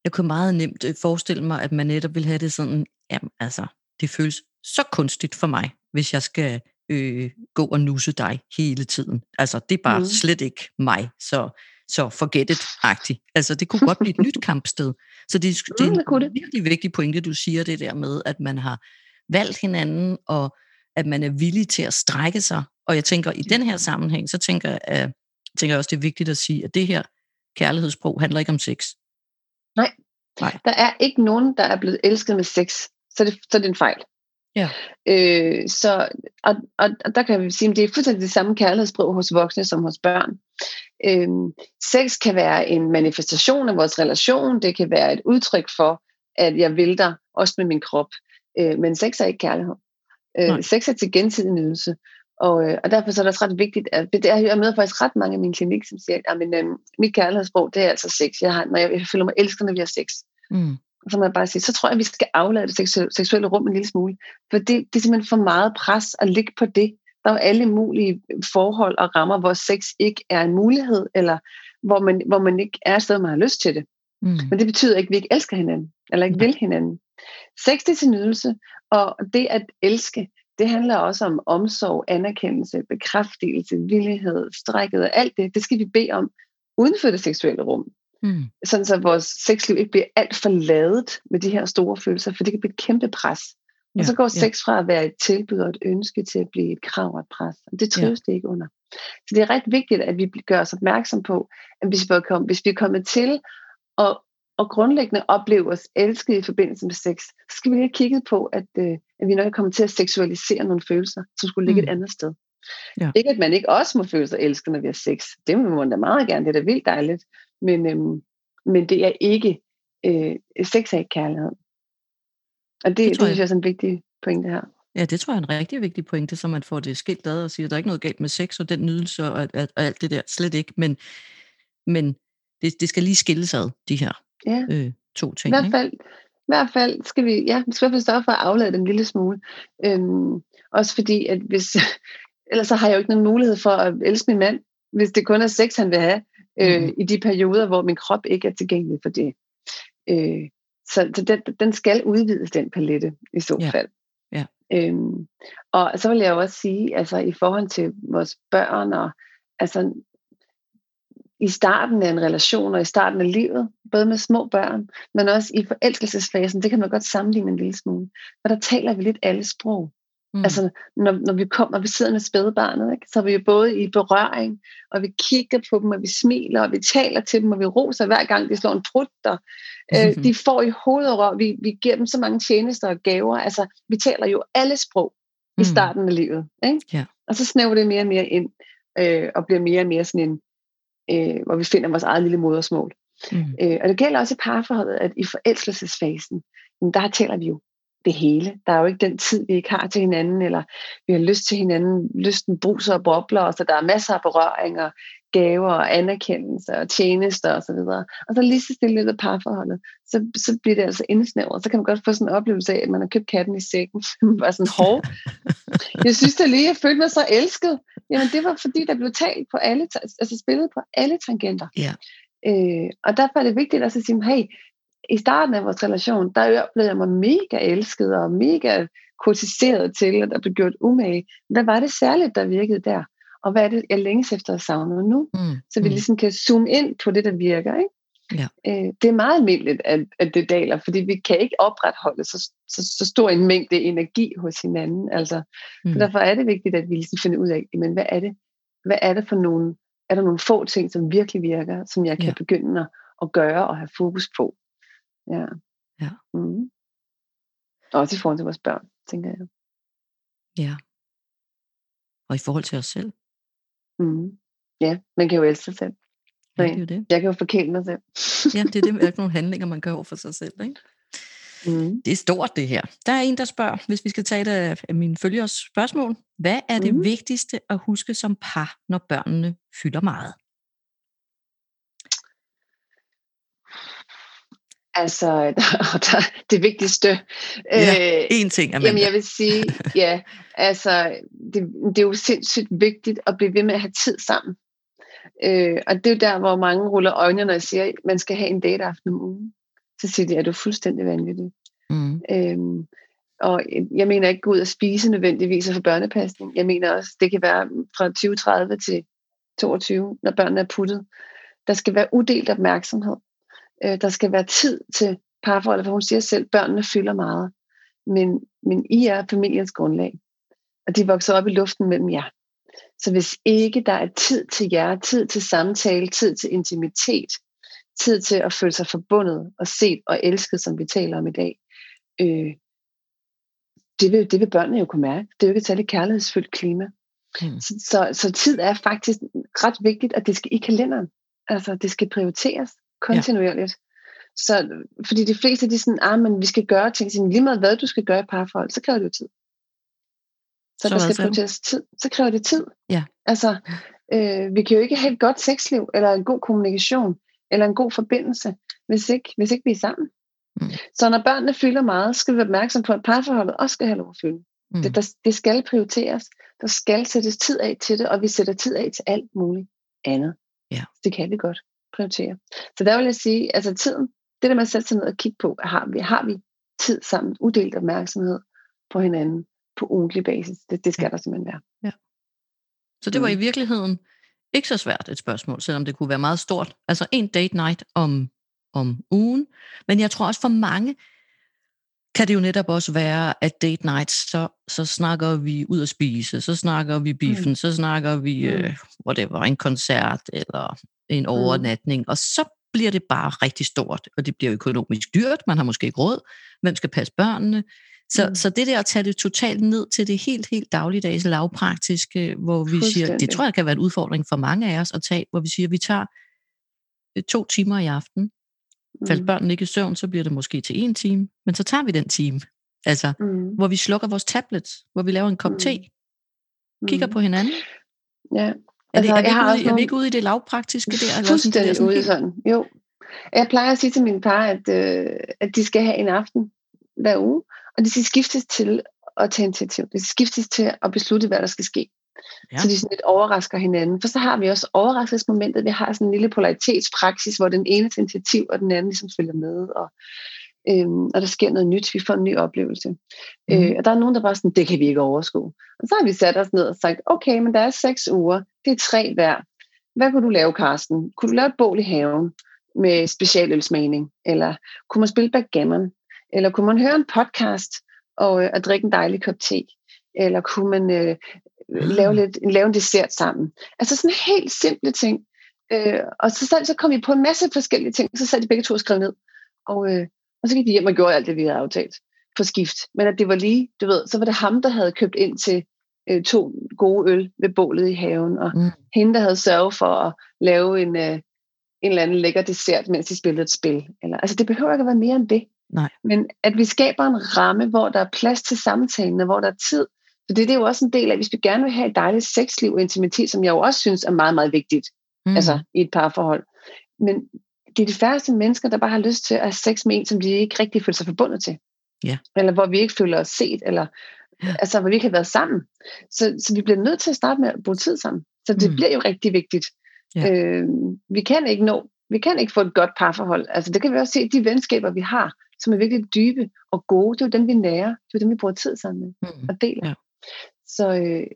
jeg kunne meget nemt øh, forestille mig, at man netop vil have det sådan, jamen altså, det føles så kunstigt for mig, hvis jeg skal øh, gå og nusse dig hele tiden. Altså, det er bare mm. slet ikke mig. Så så forget it-agtigt. Altså, det kunne godt blive et nyt <laughs> kampsted. Så det, det er mm, en virkelig vigtig pointe, du siger det der med, at man har valgt hinanden, og at man er villig til at strække sig. Og jeg tænker, i den her sammenhæng, så tænker jeg, at, tænker jeg også, det er vigtigt at sige, at det her kærlighedssprog handler ikke om sex. Nej. Nej. Der er ikke nogen, der er blevet elsket med sex, så det, så det er en fejl. Ja. Øh, så, og, og, og der kan vi sige, at det er fuldstændig det samme kærlighedssprog hos voksne som hos børn. Øh, sex kan være en manifestation af vores relation, det kan være et udtryk for, at jeg vil dig, også med min krop. Øh, men sex er ikke kærlighed. Øh, sex er til gensidig nydelse. Og, øh, og derfor så er det også ret vigtigt, at det er, jeg møder faktisk ret mange af mine klinik, som siger, at øh, mit kærlighedssprog, det er altså sex. Jeg, har, når jeg, jeg føler mig elsket, når vi har sex. Mm så må jeg bare sige, så tror jeg, at vi skal aflade det seksuelle rum en lille smule. For det, det er simpelthen for meget pres at ligge på det. Der er jo alle mulige forhold og rammer, hvor sex ikke er en mulighed, eller hvor man, hvor man ikke er et sted, man har lyst til det. Mm. Men det betyder ikke, at vi ikke elsker hinanden, eller ikke vil hinanden. Sex det er til nydelse, og det at elske, det handler også om omsorg, anerkendelse, bekræftelse, villighed, strækket og alt det. Det skal vi bede om uden for det seksuelle rum. Mm. Sådan så vores sexliv ikke bliver alt for ladet med de her store følelser, for det kan blive et kæmpe pres. Ja, og så går sex fra at være et tilbud og et ønske til at blive et krav og et pres. Og det trives ja. det ikke under. Så det er ret vigtigt, at vi gør os opmærksom på, at hvis vi er kommet, hvis vi er kommet til at, og grundlæggende opleve os elsket i forbindelse med sex, så skal vi lige have kigget på, at, øh, at vi nok er kommet til at seksualisere nogle følelser, som skulle ligge mm. et andet sted. Ja. Ikke at man ikke også må føle sig elsket, når vi har sex. Det må man da meget gerne, det er da vildt dejligt. Men, øhm, men det er ikke, øh, sex er ikke kærlighed. Og det, det, det synes jeg er sådan en vigtig pointe her. Ja, det tror jeg er en rigtig vigtig pointe, så man får det skilt ad og siger, at der er ikke noget galt med sex og den nydelse og, og, og alt det der, slet ikke. Men, men det, det skal lige skilles ad, de her ja. øh, to ting. I hvert fald, i hvert fald skal vi, ja, vi skal i hvert fald stå for at aflade den lille smule. Øhm, også fordi, at hvis, <laughs> ellers så har jeg jo ikke nogen mulighed for at elske min mand, hvis det kun er sex, han vil have øh, mm. i de perioder, hvor min krop ikke er tilgængelig for det. Øh, så så den, den skal udvides, den palette, i så ja. fald. Ja. Øhm, og så vil jeg jo også sige, altså i forhold til vores børn, og altså i starten af en relation, og i starten af livet, både med små børn, men også i forelskelsesfasen, det kan man godt sammenligne en lille smule. Og der taler vi lidt alle sprog. Mm. Altså, når, når vi kommer, vi sidder med spædebarnet, ikke, så er vi jo både i berøring, og vi kigger på dem, og vi smiler, og vi taler til dem, og vi roser hver gang, de slår en trut der. Mm-hmm. De <laughs> får i hovedet og vi, vi giver dem så mange tjenester og gaver. Altså, vi taler jo alle sprog mm. i starten af livet. Ikke? Yeah. Og så snæver det mere og mere ind, øh, og bliver mere og mere sådan en, øh, hvor vi finder vores eget lille modersmål. Mm. Øh, og det gælder også i parforholdet, at i forelskelsesfasen, der taler vi jo det hele. Der er jo ikke den tid, vi ikke har til hinanden, eller vi har lyst til hinanden. Lysten bruser og bobler, så der er masser af berøringer, gaver og anerkendelse og tjenester osv. Og, så videre. og så lige så stille lidt af parforholdet, så, så bliver det altså indsnævret. Så kan man godt få sådan en oplevelse af, at man har købt katten i sækken. <laughs> man var sådan, hov, <laughs> jeg synes da lige, jeg følte mig så elsket. Jamen det var fordi, der blev talt på alle, altså spillet på alle tangenter. Ja. Øh, og derfor er det vigtigt også at sige, hey, i starten af vores relation, der oplevede jeg mig mega elsket og mega kortiseret til, at der blev gjort umage. Hvad var det særligt, der virkede der? Og hvad er det, jeg længes efter at savne nu? Mm. Så vi mm. ligesom kan zoome ind på det, der virker. Ikke? Ja. Øh, det er meget almindeligt, at, at det daler, fordi vi kan ikke opretholde så, så, så stor en mængde energi hos hinanden. Altså, mm. Så derfor er det vigtigt, at vi ligesom finder ud af, men hvad er det, hvad er det for nogle, er der nogle få ting, som virkelig virker, som jeg kan ja. begynde at, at gøre og have fokus på. Ja. ja. Mm. Også i forhold til vores børn, tænker jeg. Ja. Og i forhold til os selv. Mm. Ja, man kan jo elske sig selv. Ja, det er jo det. Jeg kan jo forkæle mig selv. ja, det er det med nogle handlinger, man gør over for sig selv. Ikke? Mm. Det er stort, det her. Der er en, der spørger, hvis vi skal tage det af mine følgers spørgsmål. Hvad er det mm. vigtigste at huske som par, når børnene fylder meget? Altså, <laughs> der, det vigtigste. Ja, øh, en ting, Amanda. Jamen, jeg vil sige, <laughs> ja, altså, det, det er jo sindssygt vigtigt at blive ved med at have tid sammen. Øh, og det er jo der, hvor mange ruller øjnene, når jeg siger, at man skal have en dateaften om ugen. Så siger de, at du er fuldstændig vanvittig. Mm. Øhm, og jeg mener ikke gå ud og spise nødvendigvis for børnepasning. Jeg mener også, det kan være fra 2030 til 22, når børnene er puttet. Der skal være uddelt opmærksomhed. Øh, der skal være tid til parforholdet, for hun siger selv, at børnene fylder meget. Men, men I er familiens grundlag. Og de vokser op i luften mellem jer. Så hvis ikke der er tid til jer, tid til samtale, tid til intimitet, tid til at føle sig forbundet og set og elsket, som vi taler om i dag, øh, det, vil, det vil børnene jo kunne mærke. Det er jo ikke et særligt kærlighedsfyldt klima. Mm. Så, så, så tid er faktisk ret vigtigt, at det skal i kalenderen. Altså, det skal prioriteres kontinuerligt. Ja. Så, fordi de fleste, de er sådan, ah, men vi skal gøre ting, så lige meget hvad du skal gøre i parforhold, så kræver det jo tid. Så, så der skal prioriteres tid, så kræver det tid. Ja. Altså, øh, vi kan jo ikke have et godt sexliv, eller en god kommunikation, eller en god forbindelse, hvis ikke, hvis ikke vi er sammen. Mm. Så når børnene fylder meget, skal vi være opmærksom på, at parforholdet også skal have lov at fylde. Mm. Det, der, det skal prioriteres. Der skal sættes tid af til det, og vi sætter tid af til alt muligt andet. Ja. Det kan vi godt prioritere. Så der vil jeg sige, altså tiden, det der med at sætte sig ned og kigge på, har vi, har vi tid sammen, uddelt opmærksomhed på hinanden på ugentlig basis. Det, det skal ja. der simpelthen være. Ja. Så det var i mm. virkeligheden ikke så svært et spørgsmål, selvom det kunne være meget stort. Altså en date night om, om ugen. Men jeg tror også for mange, kan det jo netop også være, at date nights, så, så snakker vi ud at spise, så snakker vi biffen, mm. så snakker vi, mm. uh, whatever, en koncert, eller en mm. overnatning, mm. og så bliver det bare rigtig stort, og det bliver økonomisk dyrt, man har måske ikke råd, hvem skal passe børnene, så, mm. så det der at tage det totalt ned til det helt, helt dagligdags lavpraktiske, hvor vi siger, det tror jeg kan være en udfordring for mange af os at tage, hvor vi siger, vi tager øh, to timer i aften, Mm. Faldt børnene ikke i søvn, så bliver det måske til en time, men så tager vi den time. Altså, mm. hvor vi slukker vores tablets, hvor vi laver en kop mm. te, kigger mm. på hinanden. Ja. Er, det, altså, er, vi, ikke ude, nogle... er vi ikke ude i det lavpraktiske der? Eller sådan, det sådan ude sådan. Jo. Jeg plejer at sige til mine par, at, øh, at de skal have en aften hver uge, og de skal skiftes til at tage initiativ. De skal skiftes til at beslutte, hvad der skal ske. Ja. Så de sådan lidt overrasker hinanden. For så har vi også overraskelsesmomentet. Vi har sådan en lille polaritetspraksis, hvor den ene tager initiativ, og den anden ligesom følger med. Og, øhm, og der sker noget nyt. Vi får en ny oplevelse. Mm. Øh, og der er nogen, der bare sådan, det kan vi ikke overskue. Og så har vi sat os ned og sagt, okay, men der er seks uger. Det er tre hver. Hvad kunne du lave, Karsten? Kunne du lave et bål i haven med specialølsmagning? Eller kunne man spille backgammon? Eller kunne man høre en podcast og, øh, og drikke en dejlig kop te? eller kunne man øh, lave, Ah. lidt, lave en dessert sammen. Altså sådan helt simple ting. Øh, og så, så, så kom vi på en masse forskellige ting, så sad de begge to og skrev ned. Og, øh, og så gik de hjem og gjorde alt det, vi havde aftalt på skift. Men at det var lige, du ved, så var det ham, der havde købt ind til øh, to gode øl ved bålet i haven, og Mm. hende, der havde sørget for at lave en, øh, en eller anden lækker dessert, mens de spillede et spil. Eller, altså det behøver ikke at være mere end det. Nej. Men at vi skaber en ramme, hvor der er plads til samtalen, og hvor der er tid. For det, det er jo også en del af, hvis vi gerne vil have et dejligt sexliv og intimitet, som jeg jo også synes er meget, meget vigtigt Mm. altså i et parforhold. Men det er de færreste mennesker, der bare har lyst til at have sex med en, som de ikke rigtig føler sig forbundet til. Ja. Eller hvor vi ikke føler os set, eller Ja. altså hvor vi ikke har været sammen. Så, så vi bliver nødt til at starte med at bruge tid sammen. Så det Mm. bliver jo rigtig vigtigt. Ja. Øh, vi kan ikke nå, vi kan ikke få et godt parforhold. Altså det kan vi også se, de venskaber, vi har, som er virkelig dybe og gode, det er jo dem, vi nærer. Det er jo dem, vi bruger tid sammen med Mm. og deler. Ja. Så, øh,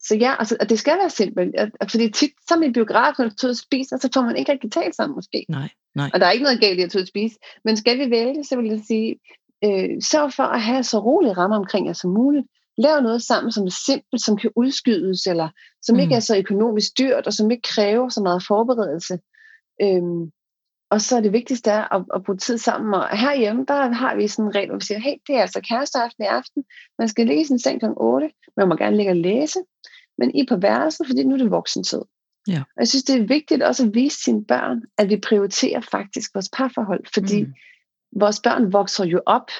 så ja, altså, og det skal være simpelt. Fordi tit, som i biografen, når du tager og spiser, så får man ikke rigtig talt sammen måske. Nej, nej. Og der er ikke noget galt i at tage og spise. Men skal vi vælge, så vil jeg sige, øh, sørg for at have så rolige rammer omkring jer som muligt. Lav noget sammen, som er simpelt, som kan udskydes, eller som mm. ikke er så økonomisk dyrt, og som ikke kræver så meget forberedelse. Øhm, og så er det vigtigste er at, at bruge tid sammen. Og herhjemme, der har vi sådan en regel, hvor vi siger, hey, det er altså kæresteaften i aften. Man skal ligge i sin seng kl. 8. Man må gerne ligge og læse. Men I på værelsen, fordi nu er det voksentid. Ja. Og jeg synes, det er vigtigt også at vise sine børn, at vi prioriterer faktisk vores parforhold. Fordi Mm. vores børn vokser jo op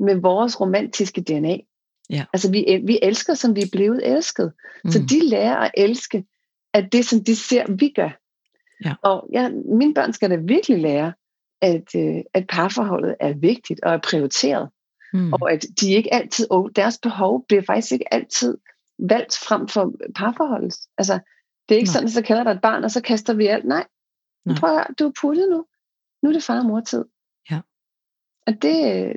med vores romantiske DNA. Ja. Altså vi, vi elsker, som vi er blevet elsket. Mm. Så de lærer at elske, at det, som de ser, vi gør. Ja. Og ja, mine børn skal da virkelig lære, at, øh, at parforholdet er vigtigt og er prioriteret. Mm. Og at de ikke altid, og deres behov bliver faktisk ikke altid valgt frem for parforholdet. Altså, det er ikke Nej. sådan, at så kalder der et barn, og så kaster vi alt. Nej, Nej. prøv at høre, du er puttet nu. Nu er det far og mor tid. Ja. Og det,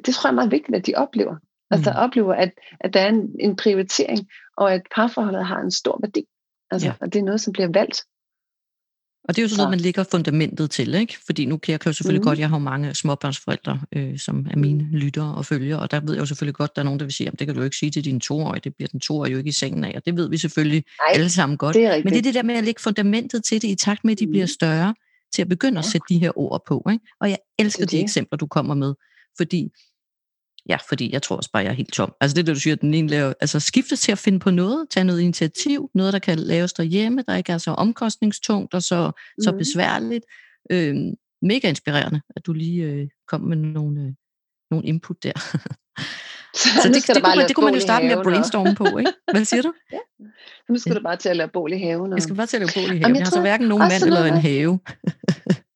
det tror jeg er meget vigtigt, at de oplever. Altså Mm. oplever, at, at der er en, en prioritering, og at parforholdet har en stor værdi. Altså, Ja. og det er noget, som bliver valgt. Og det er jo sådan Så. noget, man lægger fundamentet til, ikke? Fordi nu kan jeg, kan jo selvfølgelig mm. godt, jeg har jo mange småbørnsforældre, øh, som er mine lyttere og følgere, og der ved jeg jo selvfølgelig godt, der er nogen, der vil sige, at det kan du jo ikke sige til din toårige, det bliver den toårige jo ikke i sengen af, og det ved vi selvfølgelig Nej, alle sammen godt. det. Men det er det der med at lægge fundamentet til det, i takt med, at de Mhm. bliver større, til at begynde at sætte de her ord på. Ikke? Og jeg elsker Det er de det. eksempler, du kommer med, fordi Ja, fordi jeg tror også bare, jeg er helt tom. Altså det, der du siger, at den ene laver, altså skifte til at finde på noget, tage noget initiativ, noget, der kan laves derhjemme, der ikke er så omkostningstungt og så, så Mhm. besværligt. Øhm, mega inspirerende, at du lige øh, kom med nogle, øh, nogle input der. <laughs> Så, Så det, det, bare kunne man, det kunne man jo starte med at og- brainstorme på, ikke? Hvad siger du? <laughs> Nu skal du bare til at lave bål i haven. Og... Jeg skal bare til at lave bål i Jamen, haven. jeg Jeg har så hverken nogen mand eller en have. <laughs>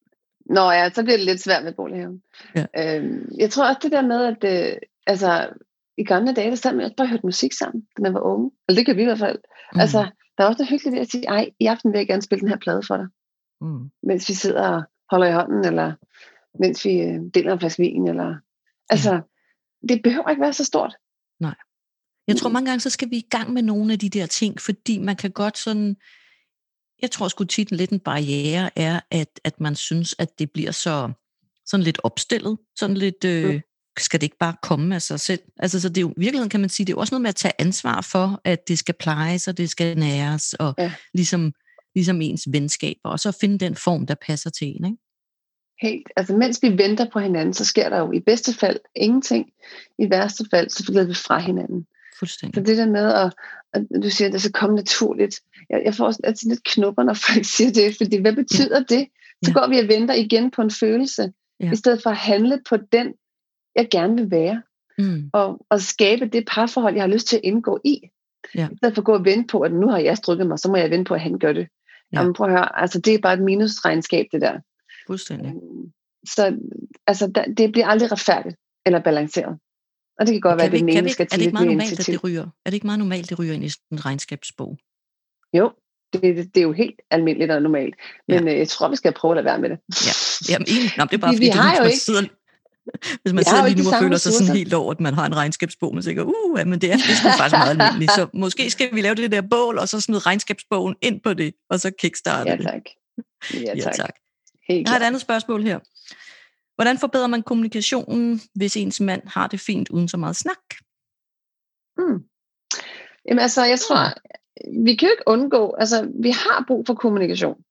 Nå ja, så bliver det lidt svært med bål i haven. Ja. Øhm, jeg tror også det der med, at øh, altså, i gamle dage, der sad man også bare og hørte musik sammen, da man var unge. Eller det kan vi i hvert fald. Mm. Altså, der er også noget hyggeligt ved at sige, ej, i aften vil jeg gerne spille den her plade for dig. mm. Mens vi sidder og holder i hånden, eller mens vi øh, deler en flaske vin. Eller... Altså, det behøver ikke være så stort. Jeg tror Mm. mange gange, så skal vi i gang med nogle af de der ting, fordi man kan godt sådan, jeg tror sgu tit lidt en barriere er, at, at man synes, at det bliver så sådan lidt opstillet, sådan lidt, øh, Mm. skal det ikke bare komme af sig selv? Altså, så det er jo, i virkeligheden kan man sige, det er også noget med at tage ansvar for, at det skal plejes, og det skal næres, og Ja. ligesom, ligesom ens venskaber, og så finde den form, der passer til en, ikke? Helt. Altså, mens vi venter på hinanden, så sker der jo i bedste fald ingenting. I værste fald, så flyder vi fra hinanden. Så Fuldstændig. det der med, at, at du siger, at det skal komme naturligt. Jeg, jeg får også altid lidt knupper, når folk siger det, fordi hvad betyder ja. det? Så Ja. går vi og venter igen på en følelse, Ja. i stedet for at handle på den, jeg gerne vil være, Mm. og, og skabe det parforhold, jeg har lyst til at indgå i. Ja. I stedet for at gå og vente på, at nu har jeg strukket mig, så må jeg vente på, at han gør det. Ja. Ja. Jamen prøv at høre, altså det er bare et minusregnskab, det der. Fuldstændig. Øhm, Så altså, der, det bliver aldrig retfærdigt eller balanceret. Og det kan godt være, Kan at vi, den ene skal er til det ikke meget normalt, at initiativ. det ryger? Er det ikke meget normalt, det ryger ind i en regnskabsbog? Jo, det, det, det er jo helt almindeligt og normalt. Men ja. øh, jeg tror, vi skal prøve at lade være med det. Ja. Jamen egentlig, nå, det er bare Fordi vi det, har hvis jo man ikke- sidder, hvis man sidder lige nu og føler sig sådan helt over, at man har en regnskabsbog, man tænker, uh, ja, men det er, det er faktisk meget <laughs> almindeligt. Så måske skal vi lave det der bål, og så smide regnskabsbogen ind på det, og så kickstarte Ja, det. tak. Ja, Ja, tak. tak. Helt Jeg har et andet spørgsmål her. Hvordan forbedrer man kommunikationen, hvis ens mand har det fint uden så meget snak? Mm. Jamen altså, jeg tror, vi kan jo ikke undgå, altså vi har brug for kommunikation.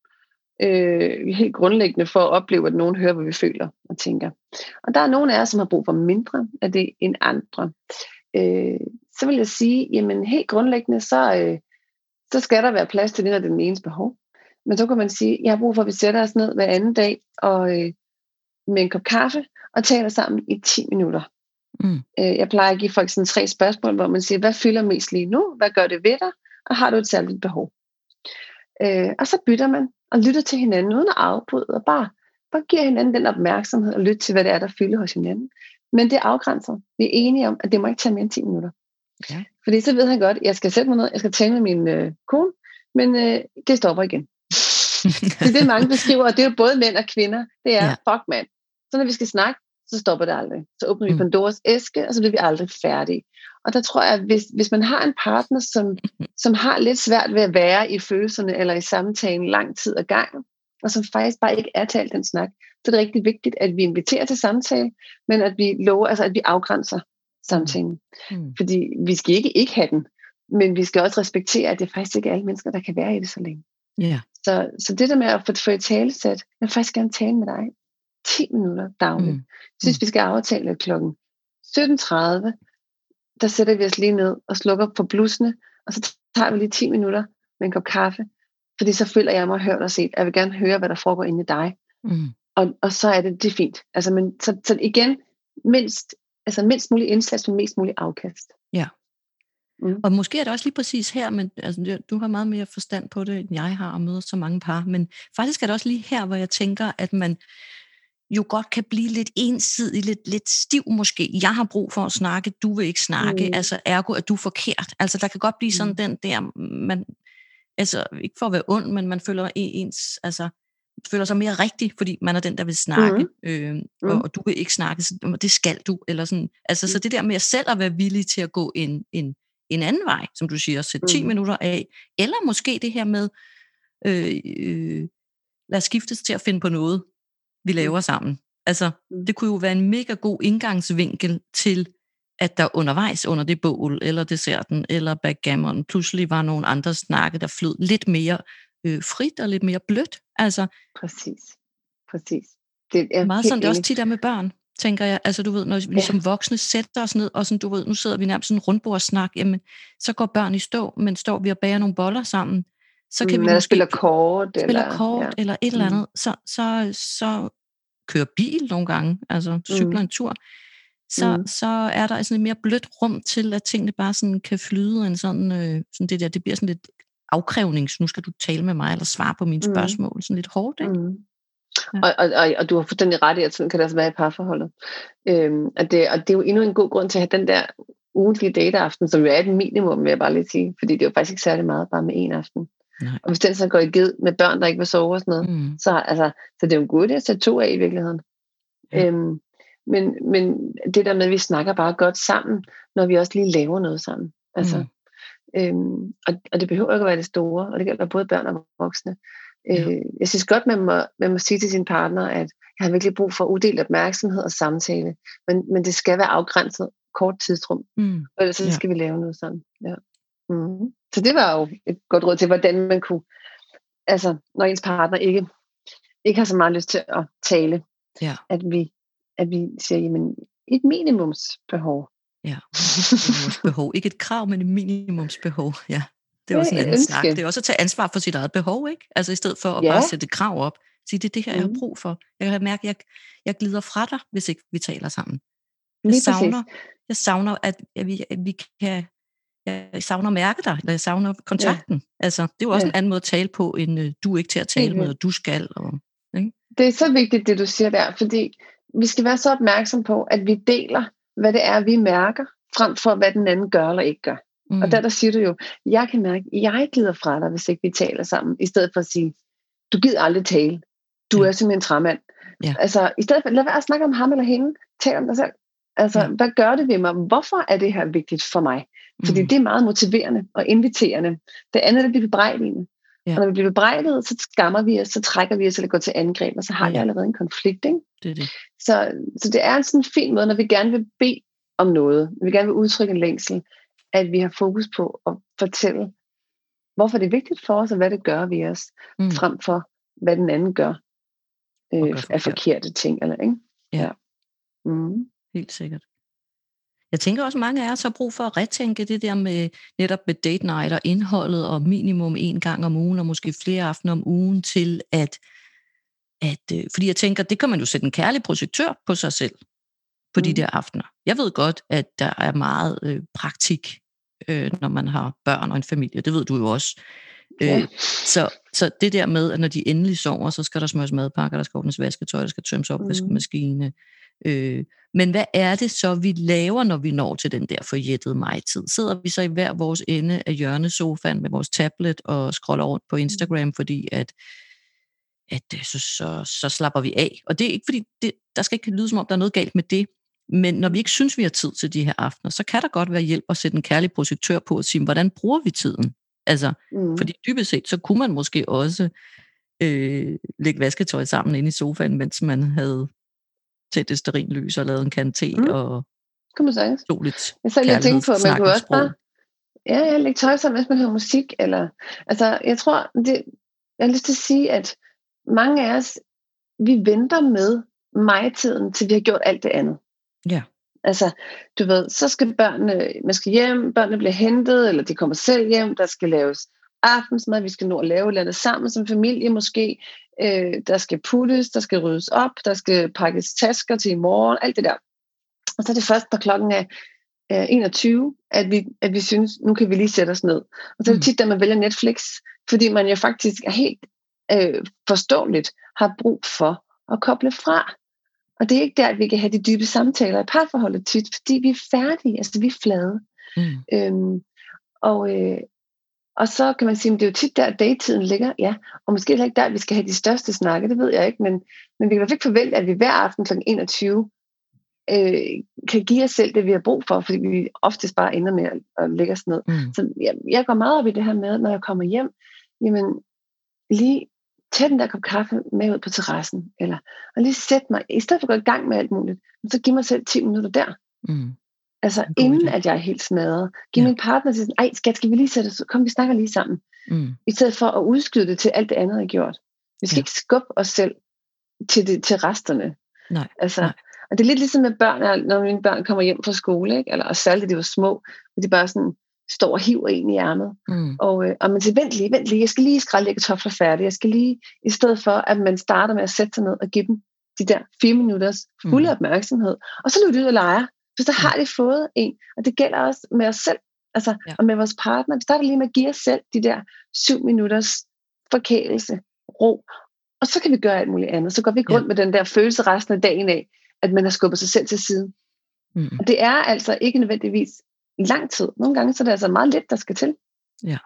Øh, helt grundlæggende for at opleve, at nogen hører, hvad vi føler og tænker. Og der er nogle af os, som har brug for mindre af det end andre. Øh, så vil jeg sige, jamen helt grundlæggende, så, øh, så skal der være plads til det, når det er den eneste behov. Men så kan man sige, jeg har brug for, at vi sætter os ned hver anden dag og øh, med en kop kaffe og taler sammen i 10 minutter. Mm. Øh, jeg plejer at give folk sådan tre spørgsmål, hvor man siger, hvad fylder mest lige nu? Hvad gør det ved dig? Og har du et særligt behov? Øh, og så bytter man og lytter til hinanden uden at afbryde, og bare, bare giver hinanden den opmærksomhed og lytter til, hvad det er, der fylder hos hinanden. Men det afgrænser. Vi er enige om, at det må ikke tage mere end 10 minutter. Ja. Fordi så ved han godt, at jeg skal sætte mig ned, jeg skal tale med min øh, kone, men øh, det stopper igen. Det er det, mange beskriver, og det er jo både mænd og kvinder. Det er, ja. fuck mand. Så når vi skal snakke, så stopper det aldrig. Så åbner vi mm. Pandoras æske, og så bliver vi aldrig færdige. Og der tror jeg, at hvis, hvis man har en partner, som, som har lidt svært ved at være i følelserne eller i samtalen lang tid ad gangen, og som faktisk bare ikke er talt den snak, så er det rigtig vigtigt, at vi inviterer til samtale, men at vi lover, altså at vi afgrænser samtalen. Mm. Fordi vi skal ikke ikke have den, men vi skal også respektere, at det er faktisk ikke alle mennesker, der kan være i det så længe. Yeah. Så, så det der med at få, få et talesæt, jeg vil faktisk gerne tale med dig 10 minutter dagligt. Mm. Jeg synes, vi skal aftale klokken 17.30, der sætter vi os lige ned og slukker på blusene, og så tager vi lige 10 minutter med en kop kaffe, fordi så føler jeg mig hørt og set. Jeg vil gerne høre, hvad der foregår inde i dig. Mm. Og, og så er det, det er fint. Altså, men, så, så igen, mindst, altså mindst mulig indsats, men mest mulig afkast. Ja. Mm. Og måske er det også lige præcis her, men altså, du har meget mere forstand på det, end jeg har, og møder så mange par, men faktisk er det også lige her, hvor jeg tænker, at man jo godt kan blive lidt ensidig, lidt, lidt stiv måske. Jeg har brug for at snakke, du vil ikke snakke, mm. altså ergo er du forkert. Altså der kan godt blive sådan mm. den der, man, altså ikke for at være ond, men man føler ens, altså føler sig mere rigtig, fordi man er den, der vil snakke, mm. øh, og, mm. og du vil ikke snakke, så det skal du, eller sådan. Altså, mm. så det der med at selv at være villig til at gå en, en, en anden vej, som du siger, sætte 10 mm. minutter af, eller måske det her med, øh, øh, lad os skiftes til at finde på noget, vi mm. laver sammen. Altså, mm. det kunne jo være en mega god indgangsvinkel til, at der undervejs under det bål, eller desserten, eller backgammon, pludselig var nogle andre snakke, der flød lidt mere øh, frit og lidt mere blødt. Altså, præcis. Præcis. Det er meget sådan, det også tit er med børn, tænker jeg. Altså, du ved, når vi ja. som voksne sætter os ned, og sådan, du ved, nu sidder vi nærmest sådan en rundbordssnak, jamen, så går børn i stå, men står vi og bager nogle boller sammen, så kan mm, vi måske... spiller kort, spiller eller, kort, ja. eller et eller mm. andet, så, så, så kører bil nogle gange, altså cykler mm. en tur, så, mm. så er der sådan et mere blødt rum til, at tingene bare sådan kan flyde, en sådan, øh, sådan det der, det bliver sådan lidt afkrævnings, nu skal du tale med mig, eller svare på mine mm. spørgsmål, sådan lidt hårdt, ikke? Mm. Ja. Og, og, og, og du har fuldstændig ret i, at sådan kan det også være i parforholdet. Øhm, og, det, og det er jo endnu en god grund til at have den der ugentlige dateaften, som jo er et minimum, vil jeg bare lige sige, fordi det er jo faktisk ikke særlig meget, bare med en aften. Nej. Og hvis den så går i ged med børn, der ikke vil sove og sådan noget, mm. så, altså, så det er jo en god idé at sætte to af i virkeligheden. Ja. Øhm, men, men det der med, at vi snakker bare godt sammen, når vi også lige laver noget sammen. Altså, mm. øhm, og, og det behøver ikke at være det store, og det gælder både børn og voksne. Ja. Øh, jeg synes godt, man må, man må sige til sin partner, at jeg har virkelig brug for uddelt opmærksomhed og samtale, men, men det skal være afgrænset kort tidsrum, mm. ellers så ja. skal vi lave noget sådan. Ja. Mm. Så det var jo et godt råd til, hvordan man kunne, altså når ens partner ikke, ikke har så meget lyst til at tale, ja. at, vi, at vi siger, jamen et minimumsbehov. Ja, minimumsbehov. Ikke et krav, men et minimumsbehov. Ja, det er også en anden ønske. snak. Det er også at tage ansvar for sit eget behov, ikke? Altså i stedet for at ja. bare sætte krav op. Sige, det er det her, jeg har mm. brug for. Jeg kan mærke, at jeg, jeg glider fra dig, hvis ikke vi taler sammen. Jeg savner, jeg savner at, at, vi, at vi kan jeg savner at mærke dig, eller jeg savner kontakten. Ja. Altså, det er jo også ja. en anden måde at tale på, end uh, du er ikke til at tale med, og du skal. Og, ikke? Det er så vigtigt, det du siger der, fordi vi skal være så opmærksom på, at vi deler, hvad det er, vi mærker, frem for hvad den anden gør eller ikke gør. Mm. Og der, der siger du jo, jeg kan mærke, at jeg glider fra dig, hvis ikke vi taler sammen, i stedet for at sige, du gider aldrig tale. Du ja. er simpelthen en træmand. Ja. Altså, i stedet for, lad være at snakke om ham eller hende, tal om dig selv. Altså, ja. hvad gør det ved mig? Hvorfor er det her vigtigt for mig? Fordi mm. det er meget motiverende og inviterende. Det andet, det bliver bebrejdigende. Ja. Og når vi bliver bebrejdet, så skammer vi os, så trækker vi os eller går til angreb, og så har ja. vi allerede en konflikt. Ikke? Det er det. Så, så det er en sådan fin måde, når vi gerne vil bede om noget, når vi gerne vil udtrykke en længsel, at vi har fokus på at fortælle, hvorfor det er vigtigt for os, og hvad det gør ved os, mm. frem for, hvad den anden gør øh, af forkerte ting. Eller, ikke? Ja. ja. Mm. Helt sikkert. Jeg tænker også, at mange af os har brug for at retænke det der med netop med date night og indholdet og minimum en gang om ugen og måske flere aftener om ugen til at, at øh, fordi jeg tænker, det kan man jo sætte en kærlig projektør på sig selv på mm. de der aftener. Jeg ved godt, at der er meget øh, praktik, øh, når man har børn og en familie. Det ved du jo også. Ja. Øh, så, så det der med, at når de endelig sover, så skal der smøres madpakker, der skal ordnes vasketøj, der skal tømmes opvaskemaskine, mm Øh, men hvad er det så, vi laver, når vi når til den der forjættede mig-tid? Sidder vi så i hver vores ende af hjørnesofaen med vores tablet og scroller rundt på mm. Instagram, fordi at, at øh, så, så, så slapper vi af? Og det er ikke fordi, det, der skal ikke lyde som om, der er noget galt med det, men når vi ikke synes, vi har tid til de her aftener, så kan der godt være hjælp at sætte en kærlig projektør på og sige, hvordan bruger vi tiden? Altså, mm. fordi dybest set, så kunne man måske også øh, lægge vasketøj sammen inde i sofaen, mens man havde tændt et sterinlys og lavet en kande te mm. og kan man sagtens. stod lidt Jeg så lige tænke på, at man kunne også bare ja, ja, lægge tøj sammen, hvis man hører musik. Eller, altså, jeg tror, det, jeg har lyst til at sige, at mange af os, vi venter med mig-tiden, til vi har gjort alt det andet. Ja. Altså, du ved, så skal børnene, man skal hjem, børnene bliver hentet, eller de kommer selv hjem, der skal laves aftensmad, vi skal nå at lave noget sammen som familie måske, øh, der skal puttes, der skal ryddes op, der skal pakkes tasker til i morgen, alt det der. Og så er det først, når klokken er øh, 21, at vi, at vi synes, nu kan vi lige sætte os ned. Og så er det mm. tit, at man vælger Netflix, fordi man jo faktisk er helt øh, forståeligt har brug for at koble fra. Og det er ikke der, at vi kan have de dybe samtaler i parforholdet tit, fordi vi er færdige, altså vi er flade. Mm. Øhm, og, øh, og så kan man sige, at det er jo tit der, datetiden ligger, ja. Og måske heller ikke der, at vi skal have de største snakke, det ved jeg ikke, men, men vi kan i hvert fald ikke forvente, at vi hver aften kl. 21 øh, kan give os selv det, vi har brug for, fordi vi oftest bare ender med at, at lægge os ned. Mm. Så jeg, jeg går meget op i det her med, når jeg kommer hjem, jamen lige tage den der kop kaffe med ud på terrassen, eller og lige sætte mig, i stedet for at gå i gang med alt muligt, så giv mig selv 10 minutter der. Mm. Altså inden idé. at jeg er helt smadret. Giv ja. min partner til sådan, ej skat, skal vi lige sætte os, kom vi snakker lige sammen. Mm. I stedet for at udskyde det til alt det andet, jeg har gjort. Vi skal ja. ikke skubbe os selv til, det, til resterne. Nej. Altså, Nej. Og det er lidt ligesom med børn, når mine børn kommer hjem fra skole, ikke? eller og særligt, de var små, og de bare sådan står og hiver en i ærmet. Mm. Og, øh, og man siger, vent lige, vent lige, jeg skal lige skrælle kartofler færdige. Jeg skal lige, i stedet for, at man starter med at sætte sig ned og give dem de der fire minutters fulde mm. opmærksomhed. Og så løber de ud og leger. Så så har de fået en, og det gælder også med os selv, altså, ja. og med vores partner. Vi starter lige med at give os selv de der syv minutters forkælelse, ro, og så kan vi gøre alt muligt andet. Så går vi ikke rundt ja. med den der følelse resten af dagen af, at man har skubbet sig selv til siden. Mm. Og det er altså ikke nødvendigvis lang tid. Nogle gange så er det altså meget lidt, der skal til. Ja.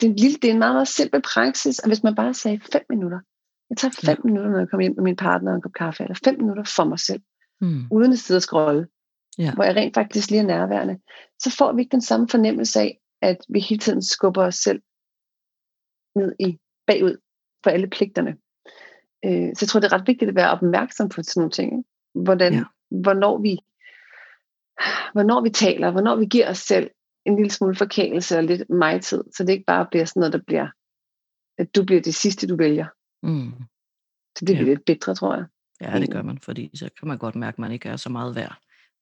Det er en, lille, det er en meget, meget simpel praksis, og hvis man bare sagde fem minutter, jeg tager fem ja. minutter, når jeg kommer hjem med min partner og en kop kaffe, eller fem minutter for mig selv, mm. uden at sidde og scrolle, ja. hvor jeg rent faktisk lige er nærværende, så får vi ikke den samme fornemmelse af, at vi hele tiden skubber os selv ned i bagud for alle pligterne. Øh, så jeg tror, det er ret vigtigt at være opmærksom på sådan nogle ting. Ikke? Hvordan, ja. hvornår, vi, hvornår vi taler, hvornår vi giver os selv en lille smule forkælelse og lidt mig-tid, så det ikke bare bliver sådan noget, der bliver, at du bliver det sidste, du vælger. Mm. Så det bliver ja. lidt bedre, tror jeg. Ja, det gør man, fordi så kan man godt mærke, at man ikke er så meget værd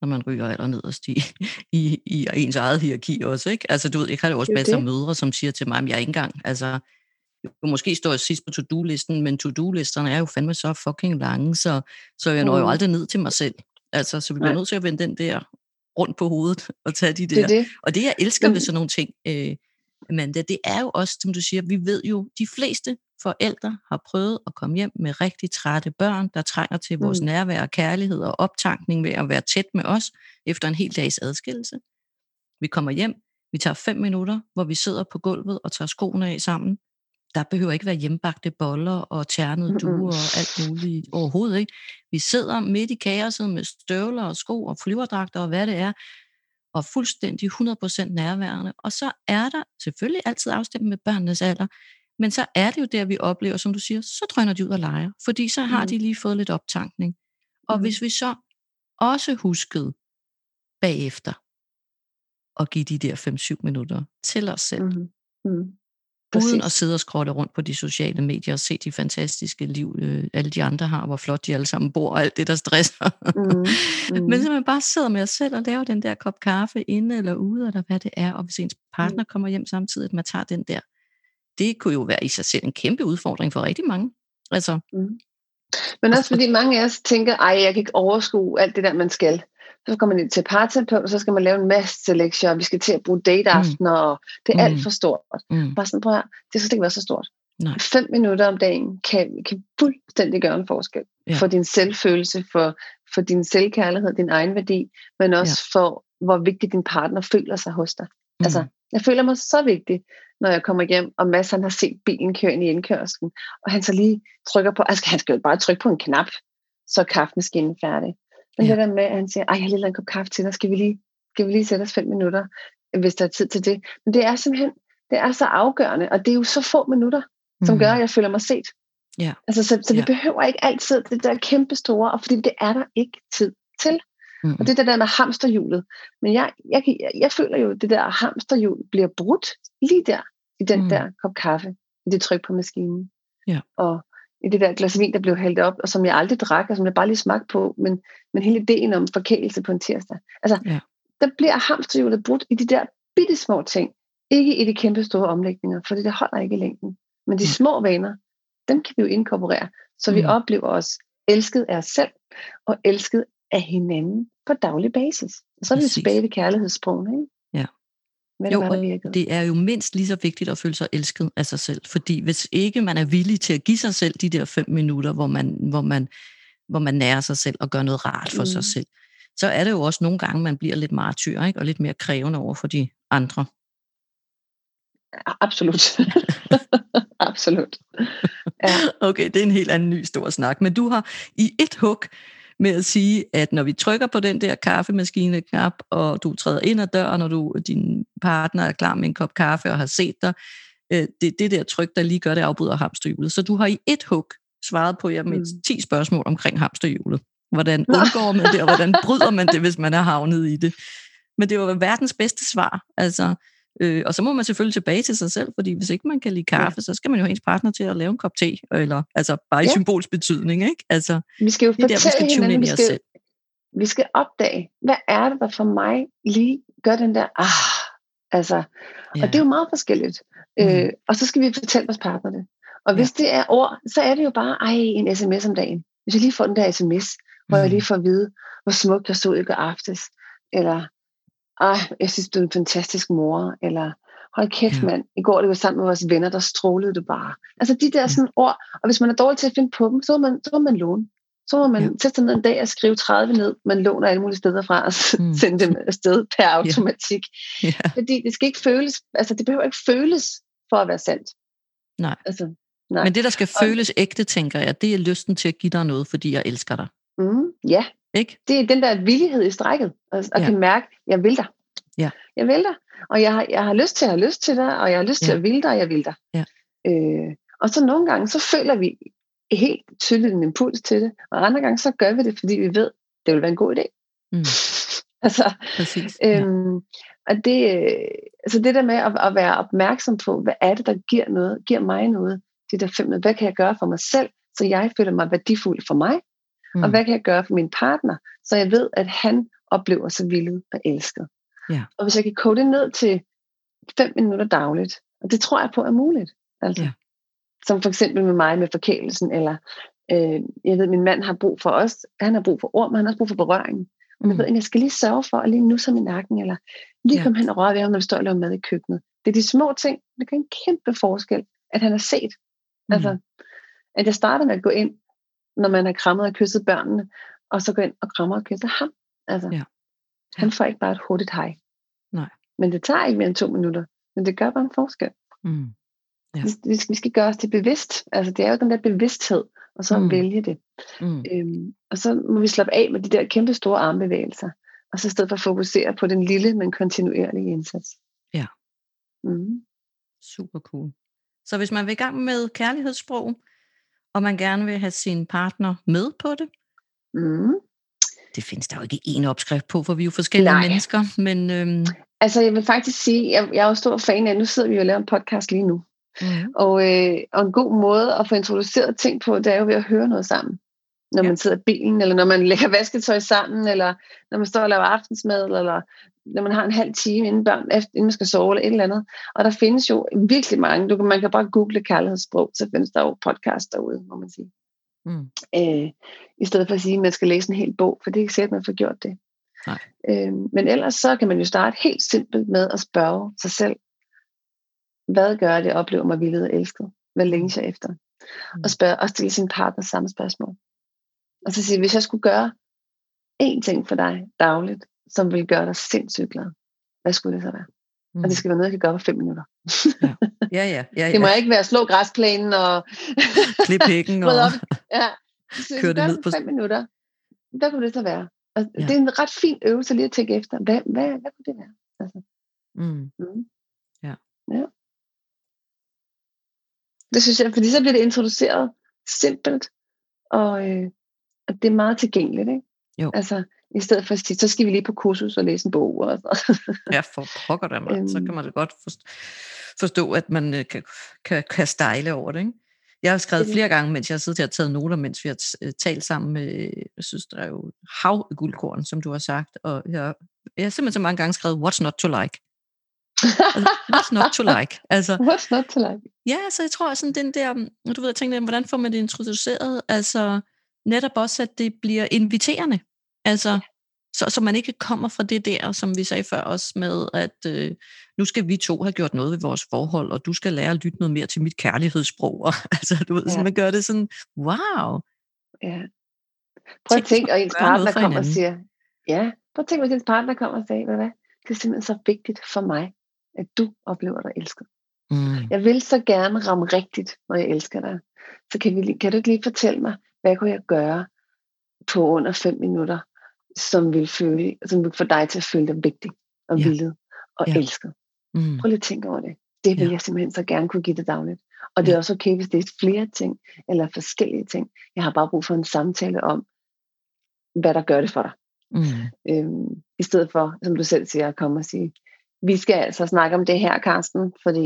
når man ryger aller nederst i, i, i ens eget hierarki også. Ikke? Altså, du ved, jeg kan jo også masser af mødre, som siger til mig, at jeg er ikke engang, altså, jeg måske står jeg sidst på to-do-listen, men to-do-listerne er jo fandme så fucking lange, så, så jeg når jo mm. aldrig ned til mig selv. Altså, så vi bliver Nej. nødt til at vende den der rundt på hovedet og tage de der. Det det. Og det, jeg elsker ved sådan nogle ting, øh, Amanda, det er jo også, som du siger, vi ved jo, de fleste forældre har prøvet at komme hjem med rigtig trætte børn, der trænger til vores mm. nærvær og kærlighed og optankning ved at være tæt med os efter en hel dags adskillelse. Vi kommer hjem, vi tager fem minutter, hvor vi sidder på gulvet og tager skoene af sammen. Der behøver ikke være hjembagte boller og ternede duer og alt muligt overhovedet ikke. Vi sidder midt i kaoset med støvler og sko og flyverdragter og hvad det er, og fuldstændig 100% nærværende. Og så er der selvfølgelig altid afstemt med børnenes alder, men så er det jo der, vi oplever, som du siger, så drøner de ud og leger, fordi så har mm. de lige fået lidt optankning. Og mm. hvis vi så også huskede bagefter, at give de der 5-7 minutter til os selv. Mm. Mm. Uden at sidde og skrotte rundt på de sociale medier og se de fantastiske liv, øh, alle de andre har, hvor flot de alle sammen bor, og alt det, der stresser. Mm. <laughs> Mm. Men man bare sidder med os selv og laver den der kop kaffe inde eller ude, eller hvad det er, og hvis ens partner mm. kommer hjem samtidig, at man tager den der. Det kunne jo være i sig selv en kæmpe udfordring for rigtig mange. Altså, mm. Men også fordi mange af os tænker, ej, jeg kan ikke overskue alt det der, man skal så kommer man ind til parterapeut, og så skal man lave en masse lektier, og vi skal til at bruge dateaftener, mm. og det er mm. alt for stort. Mm. Bare sådan, prøv at, det skal ikke være så stort. Nej. Fem minutter om dagen kan, kan fuldstændig gøre en forskel. Ja. For din selvfølelse, for, for din selvkærlighed, din egen værdi, men også ja. for, hvor vigtig din partner føler sig hos dig. Mm. Altså, jeg føler mig så vigtig, når jeg kommer hjem, og Mads han har set bilen køre ind i indkørslen, og han så lige trykker på, altså han skal jo bare trykke på en knap, så er kaffemaskinen færdig. Men ja. det der med, at han siger, ej, jeg har lige en kop kaffe til dig, skal vi lige, skal vi lige sætte os fem minutter, hvis der er tid til det. Men det er simpelthen, det er så afgørende, og det er jo så få minutter, som mm. gør, at jeg føler mig set. Ja. Altså, så, så vi ja. behøver ikke altid det der kæmpe store, og fordi det er der ikke tid til. Mm. Og det er det der med hamsterhjulet. Men jeg, jeg, jeg, jeg føler jo, at det der hamsterhjul bliver brudt lige der, i den mm. der kop kaffe, i det tryk på maskinen. Ja. Og, i det der glas vin, der blev hældt op, og som jeg aldrig drak, og som jeg bare lige smagte på, men, men hele ideen om forkælelse på en tirsdag. Altså, ja. der bliver hamsterhjulet brudt i de der bitte små ting, ikke i de kæmpe store omlægninger, for det holder ikke i længden. Men de små vaner, dem kan vi jo inkorporere, så vi mm. oplever os elsket af os selv, og elsket af hinanden på daglig basis. Og så er vi tilbage ved kærlighedssprogen, ikke? Men jo, og det er jo mindst lige så vigtigt at føle sig elsket af sig selv, fordi hvis ikke man er villig til at give sig selv de der fem minutter, hvor man, hvor man, hvor man nærer sig selv og gør noget rart for mm. sig selv, så er det jo også nogle gange, man bliver lidt martyr, ikke? og lidt mere krævende over for de andre. Absolut. <laughs> Absolut. Ja. <laughs> Okay, det er en helt anden ny stor snak. Men du har i et hug med at sige, at når vi trykker på den der kaffemaskine-knap, og du træder ind ad døren, og du, din partner er klar med en kop kaffe og har set dig, øh, det det der tryk, der lige gør det afbryder hamsterhjulet. Så du har i et hug svaret på jer mm. 10 spørgsmål omkring hamsterhjulet. Hvordan undgår man det, og hvordan bryder man det, hvis man er havnet i det? Men det var verdens bedste svar. Altså, Øh, og så må man selvfølgelig tilbage til sig selv, fordi hvis ikke man kan lide kaffe, ja. så skal man jo have ens partner til at lave en kop te, eller altså bare i ja. symbolsk betydning, ikke? Altså, vi skal jo det fortælle der, vi skal tune hinanden, ind i os selv. Vi skal opdage, hvad er det, der for mig lige gør den der, ah, altså, ja. og det er jo meget forskelligt. Mm. Øh, og så skal vi fortælle vores partner det. Og hvis ja. det er ord, så er det jo bare, ej, en sms om dagen. Hvis jeg lige får den der sms, hvor mm. jeg lige får at vide, hvor smukt jeg stod i går aftes, eller ej, jeg synes, du er en fantastisk mor, eller hold kæft ja. mand, i går det var sammen med vores venner, der strålede du bare. Altså de der sådan ord, og hvis man er dårlig til at finde på dem, så må man, så må man låne. Så må man ja. sætte sig ned en dag og skrive 30 ned, man låner alle mulige steder fra, og mm. sende dem afsted per <laughs> automatik. Ja. Ja. Fordi det skal ikke føles, altså det behøver ikke føles for at være sandt. Nej. Altså, nej. Men det, der skal og, føles ægte, tænker jeg, det er lysten til at give dig noget, fordi jeg elsker dig. Mm, ja, ikke? Det er den der villighed i strækket, og, og ja. kan mærke, jeg vil dig. Ja. Jeg vil dig, og jeg har, jeg har lyst til at have lyst til dig, og jeg har lyst ja. til at ville dig, og jeg vil dig. Ja. Øh, og så nogle gange, så føler vi helt tydeligt en impuls til det, og andre gange, så gør vi det, fordi vi ved, det vil være en god idé. Mm. <laughs> altså, Præcis, ja. øhm, og det, altså det der med at, at være opmærksom på, hvad er det, der giver noget, giver mig noget, det der fem, hvad kan jeg gøre for mig selv, så jeg føler mig værdifuld for mig, Mm. Og hvad kan jeg gøre for min partner, så jeg ved, at han oplever sig vildet og elsket. Ja. Og hvis jeg kan kode det ned til fem minutter dagligt, og det tror jeg på er muligt. Altså. Ja. Som for eksempel med mig med forkælelsen, eller øh, jeg ved, at min mand har brug for os, han har brug for ord, men han har også brug for berøring. Og jeg mm. ved, at jeg skal lige sørge for at lige nu som i nakken, eller lige ja. komme hen og røre ved ham, når vi står og laver mad i køkkenet. Det er de små ting, der kan en kæmpe forskel, at han har set. Mm. Altså, at jeg starter med at gå ind når man har krammet og kysset børnene, og så gå ind og krammer og kysser ham. Altså, ja. Han får ikke bare et hurtigt hej. Nej. Men det tager ikke mere end to minutter. Men det gør bare en forskel. Mm. Ja. Vi, vi skal gøre os det bevidst. Altså det er jo den der bevidsthed, og så mm. vælge det. Mm. Øhm, og så må vi slappe af med de der kæmpe store armbevægelser, og så i stedet for fokusere på den lille, men kontinuerlige indsats. Ja. Mm. Super cool. Så hvis man vil i gang med kærlighedssprog, og man gerne vil have sin partner med på det. Mm. Det findes der jo ikke en opskrift på, for vi er jo forskellige Nej. mennesker. Men, øhm... altså jeg vil faktisk sige, jeg, jeg er jo stor fan af, nu sidder vi jo og laver en podcast lige nu. Mm. Og, øh, og en god måde at få introduceret ting på, det er jo ved at høre noget sammen. Når ja. man sidder i bilen, eller når man <laughs> lægger vasketøj sammen, eller når man står og laver aftensmad, eller når man har en halv time inden, børn, efter, inden man skal sove, eller et eller andet. Og der findes jo virkelig mange, du kan, man kan bare google kærlighedssprog, så findes der jo podcast derude, må man sige. Mm. Øh, I stedet for at sige, at man skal læse en hel bog, for det er ikke sikkert, at man får gjort det. Nej. Øh, men ellers så kan man jo starte helt simpelt med at spørge sig selv, hvad gør det, at oplever mig vildt og elsket? Hvad længes jeg efter? Mm. Og, spørge, og stille sin partner samme spørgsmål. Og så sige, hvis jeg skulle gøre én ting for dig dagligt, som vil gøre dig sindssygt glad, hvad skulle det så være? Mm. Og det skal være noget, jeg kan gøre på fem minutter. ja. Ja, ja, ja, <laughs> ja. Det må ikke være at slå græsplænen og... <laughs> Klip hækken og... ja. Så køre det ned på... fem minutter. Hvad kunne det så være? Og ja. Det er en ret fin øvelse lige at tænke efter. Hvad, hvad, hvad kunne det være? Altså. Mm. Mm. Ja. ja. Det synes jeg, fordi så bliver det introduceret simpelt, og, øh, og det er meget tilgængeligt. Ikke? Jo. Altså, i stedet for at sige, så skal vi lige på kursus og læse en bog. Og så. ja, for pokker der, man. så kan man det godt forstå, at man øh, kan, kan, kan stejle over det. Ikke? Jeg har skrevet flere gange, mens jeg har siddet her og taget noter, mens vi har øh, talt sammen med, jeg synes, der er jo hav guldkorn, som du har sagt, og jeg, jeg har simpelthen så mange gange skrevet, what's not to like? altså, what's not to like? Altså, <laughs> what's not to like? Ja, så jeg tror sådan den der, du ved, jeg tænkte, hvordan får man det introduceret? Altså, netop også, at det bliver inviterende. Altså, så, så man ikke kommer fra det der, som vi sagde før også med, at øh, nu skal vi to have gjort noget ved vores forhold, og du skal lære at lytte noget mere til mit kærlighedssprog. Og, <laughs> altså, du ved, ja. sådan, man gør det sådan, wow. Ja. Prøv at tænke, og ens partner kommer og siger, ja, prøv at tænke, hvis ens partner kommer og siger, hvad, hvad, det er simpelthen så vigtigt for mig, at du oplever dig elsket. Mm. Jeg vil så gerne ramme rigtigt, når jeg elsker dig. Så kan, vi, kan du ikke lige fortælle mig, hvad kunne jeg gøre på under fem minutter, som vil, føle, som vil få dig til at føle dig vigtig og ja. vildet og ja. elsket. Mm. Prøv lige at tænke over det. Det vil ja. jeg simpelthen så gerne kunne give dig dagligt. Og det er ja. også okay, hvis det er flere ting, eller forskellige ting. Jeg har bare brug for en samtale om, hvad der gør det for dig. Mm. Øhm, I stedet for, som du selv siger, at komme og sige, vi skal altså snakke om det her, Karsten, fordi,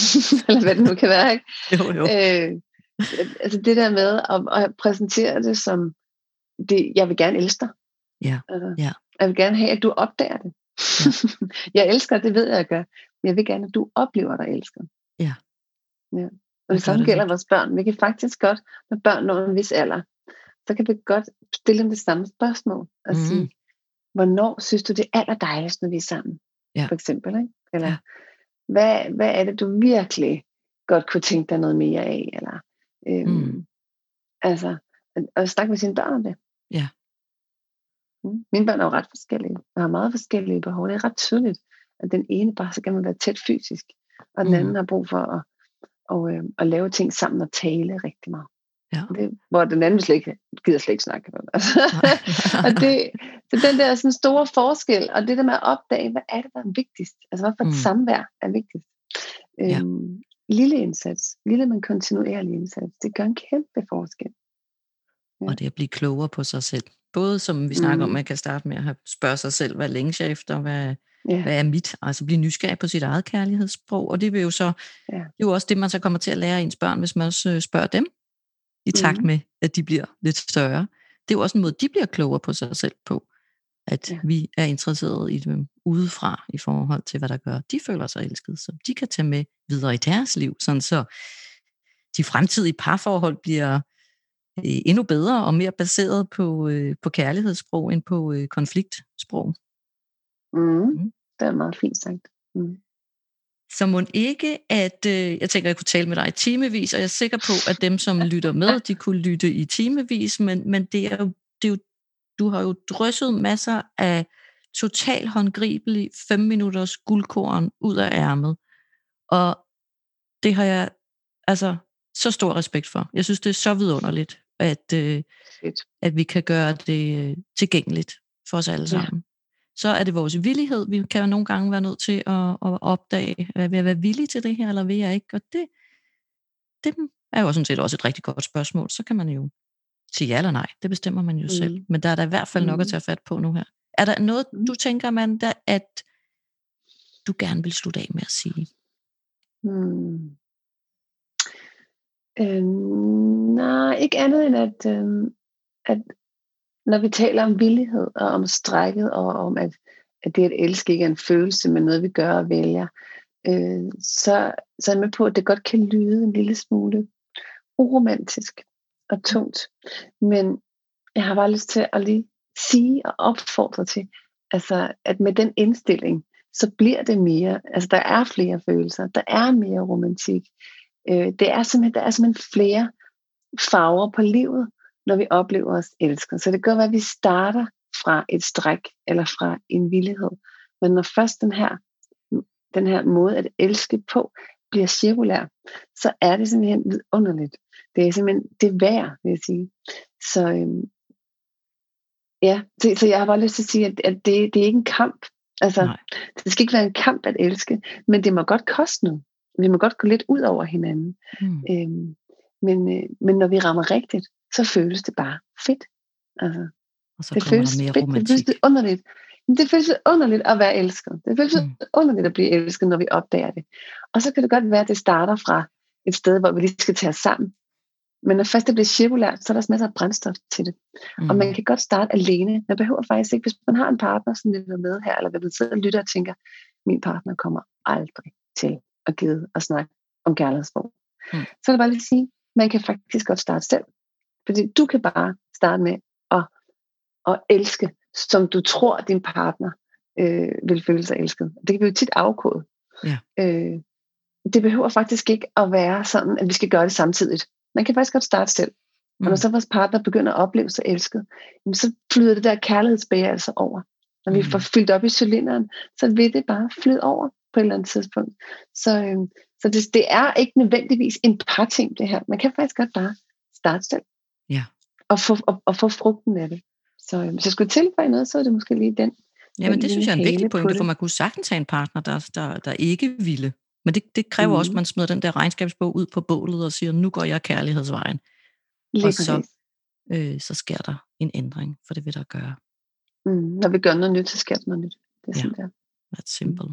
<laughs> eller hvad det nu kan være, ikke? Jo, jo. Øh, altså det der med at, at præsentere det som, det, jeg vil gerne elske dig. Ja. Altså, ja. Jeg vil gerne have, at du opdager det. Ja. <laughs> jeg elsker, det ved jeg, jeg gør. Men jeg vil gerne, at du oplever dig elsker. Ja. ja. Og det samme gælder vores børn. Vi kan faktisk godt, når børn når en vis alder, så kan vi godt stille dem det samme spørgsmål og mm. sige, hvornår synes du det er allerdejligst, når vi er sammen? Ja. For eksempel, ikke? Eller, ja. hvad, hvad er det, du virkelig godt kunne tænke dig noget mere af? Eller, øhm, mm. Altså, og snakke med sine børn om det. Ja. Mm. Mine børn er jo ret forskellige, og har meget forskellige behov. Det er ret tydeligt, at den ene bare så kan man være tæt fysisk, og den mm. anden har brug for at, og, øh, at lave ting sammen og tale rigtig meget. Ja. Det, hvor den anden slet ikke, gider slet ikke snakke. Altså. og det, så den der sådan store forskel, og det der med at opdage, hvad er det, der er vigtigst? Altså hvad for et mm. samvær er vigtigst? Ja. Øhm, lille indsats, lille men kontinuerlig indsats, det gør en kæmpe forskel. Ja. Og det at blive klogere på sig selv. Både som vi snakker mm. om, man kan starte med at spørge sig selv, hvad længes jeg efter, hvad, ja. hvad er mit? Altså blive nysgerrig på sit eget kærlighedssprog. Og det vil jo så, ja. det er jo også det, man så kommer til at lære ens børn, hvis man også øh, spørger dem, i takt mm. med, at de bliver lidt større. Det er jo også en måde, de bliver klogere på sig selv på, at ja. vi er interesseret i dem udefra i forhold til, hvad der gør. De føler sig elsket, så de kan tage med videre i deres liv, sådan så de fremtidige parforhold bliver øh, endnu bedre og mere baseret på, øh, på kærlighedssprog end på øh, konfliktsprog. Mm. Mm. Det er meget fint sagt. Mm. Så må ikke, at øh, jeg tænker, at jeg kunne tale med dig i timevis, og jeg er sikker på, at dem, som lytter med, de kunne lytte i timevis, men, men det, er jo, det er jo, du har jo drysset masser af total håndgribelig 5 minutters guldkorn ud af ærmet. Og det har jeg altså så stor respekt for. Jeg synes, det er så vidunderligt, at, øh, at vi kan gøre det øh, tilgængeligt for os alle sammen. Ja. Så er det vores villighed. Vi kan jo nogle gange være nødt til at, at opdage, at vil jeg være villig til det her, eller vil jeg ikke? Og det, det er jo sådan set også et rigtig godt spørgsmål. Så kan man jo sige ja eller nej. Det bestemmer man jo mm. selv. Men der er der i hvert fald nok at mm. tage fat på nu her. Er der noget, mm. du tænker, man, der, at du gerne vil slutte af med at sige? Hmm. Øhm, nej, ikke andet end at, øhm, at når vi taler om villighed og om strækket og om at, at det at elske ikke er en følelse, men noget vi gør og vælger, øh, så, så er jeg med på, at det godt kan lyde en lille smule uromantisk og tungt. Men jeg har bare lyst til at lige sige og opfordre til, altså, at med den indstilling, så bliver det mere, altså der er flere følelser, der er mere romantik. Øh, det er simpelthen, der er simpelthen flere farver på livet, når vi oplever os elsket. Så det kan være, at vi starter fra et stræk eller fra en villighed. Men når først den her, den her måde at elske på bliver cirkulær, så er det simpelthen vidunderligt. Det er simpelthen det værd, vil jeg sige. Så, øhm, ja, så, så jeg har bare lyst til at sige, at, at det, det er ikke en kamp. Altså, Nej. det skal ikke være en kamp at elske, men det må godt koste noget. Vi må godt gå lidt ud over hinanden. Mm. Øhm, men, øh, men når vi rammer rigtigt, så føles det bare fedt. Altså, og så det føles mere fedt, det føles det underligt. Men det føles underligt at være elsket. Det føles mm. underligt at blive elsket, når vi opdager det. Og så kan det godt være, at det starter fra et sted, hvor vi lige skal tage os sammen. Men når først det bliver cirkulært, så er der også masser af brændstof til det. Mm. Og man kan godt starte alene. Man behøver faktisk ikke, hvis man har en partner, som lytter med her, eller vil sidde og lytter og tænker, min partner kommer aldrig til at give og snakke om kærlighedsform. Mm. Så er det bare lige at sige, man kan faktisk godt starte selv. Fordi du kan bare starte med at, at elske, som du tror, din partner øh, vil føle sig elsket. Det kan vi jo tit afkode. Ja. Øh, det behøver faktisk ikke at være sådan, at vi skal gøre det samtidigt. Man kan faktisk godt starte selv. Og når mm. så vores partner begynder at opleve sig elsket, så flyder det der kærlighedsbæger altså over. Når vi mm. får fyldt op i cylinderen, så vil det bare flyde over på et eller andet tidspunkt. Så, øh, så det, det er ikke nødvendigvis en par ting, det her. Man kan faktisk godt bare starte selv. Ja. Og få, og, og få frugten af det. Så øh, hvis jeg skulle tilføje noget, så er det måske lige den. Jamen det synes jeg er en vigtig pointe, for man kunne sagtens have en partner, der, der, der ikke ville. Men det, det kræver mm. også, at man smider den der regnskabsbog ud på bålet og siger, nu går jeg kærlighedsvejen. Lige og så, øh, så sker der en ændring, for det vil der gøre. Mm. Når vi gør noget nyt, så sker der noget nyt. Det er ja, sådan der. That's simple.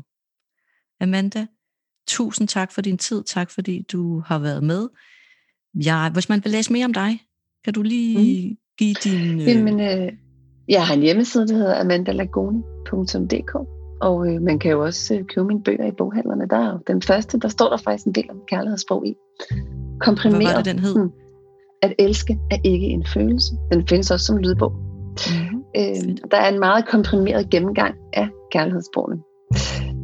Amanda, tusind tak for din tid. Tak fordi du har været med. Jeg, hvis man vil læse mere om dig, kan du lige mm. give din... Øh... Jamen, øh, jeg har en hjemmeside, der hedder amandalagoni.dk og øh, man kan jo også øh, købe mine bøger i boghandlerne. Der er den første, der står der faktisk en del om kærlighedssprog i. Komprimeret. Hvad var det, den hed? Hmm. At elske er ikke en følelse. Den findes også som lydbog. Mm-hmm. <laughs> Øh, der er en meget komprimeret gennemgang af kærlighedssprogene.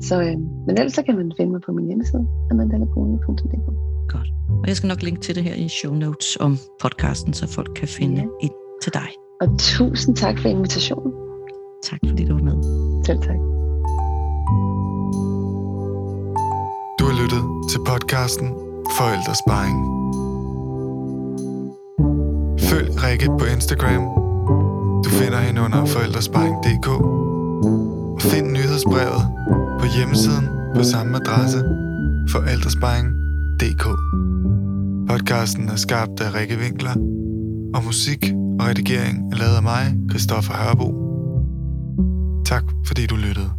Så, øh, men ellers så kan man finde mig på min hjemmeside, amandalagoni.dk. Godt. Og jeg skal nok linke til det her i show notes om podcasten, så folk kan finde ja. ind til dig. Og tusind tak for invitationen. Tak fordi du var med. Selv tak. Lyttet til podcasten Forældresparing. Følg Rikke på Instagram. Du finder hende under forældresparing.dk og find nyhedsbrevet på hjemmesiden på samme adresse forældresparing.dk. Podcasten er skabt af Rikke Winkler, og musik og redigering er lavet af mig, Christoffer Hørbo. Tak fordi du lyttede.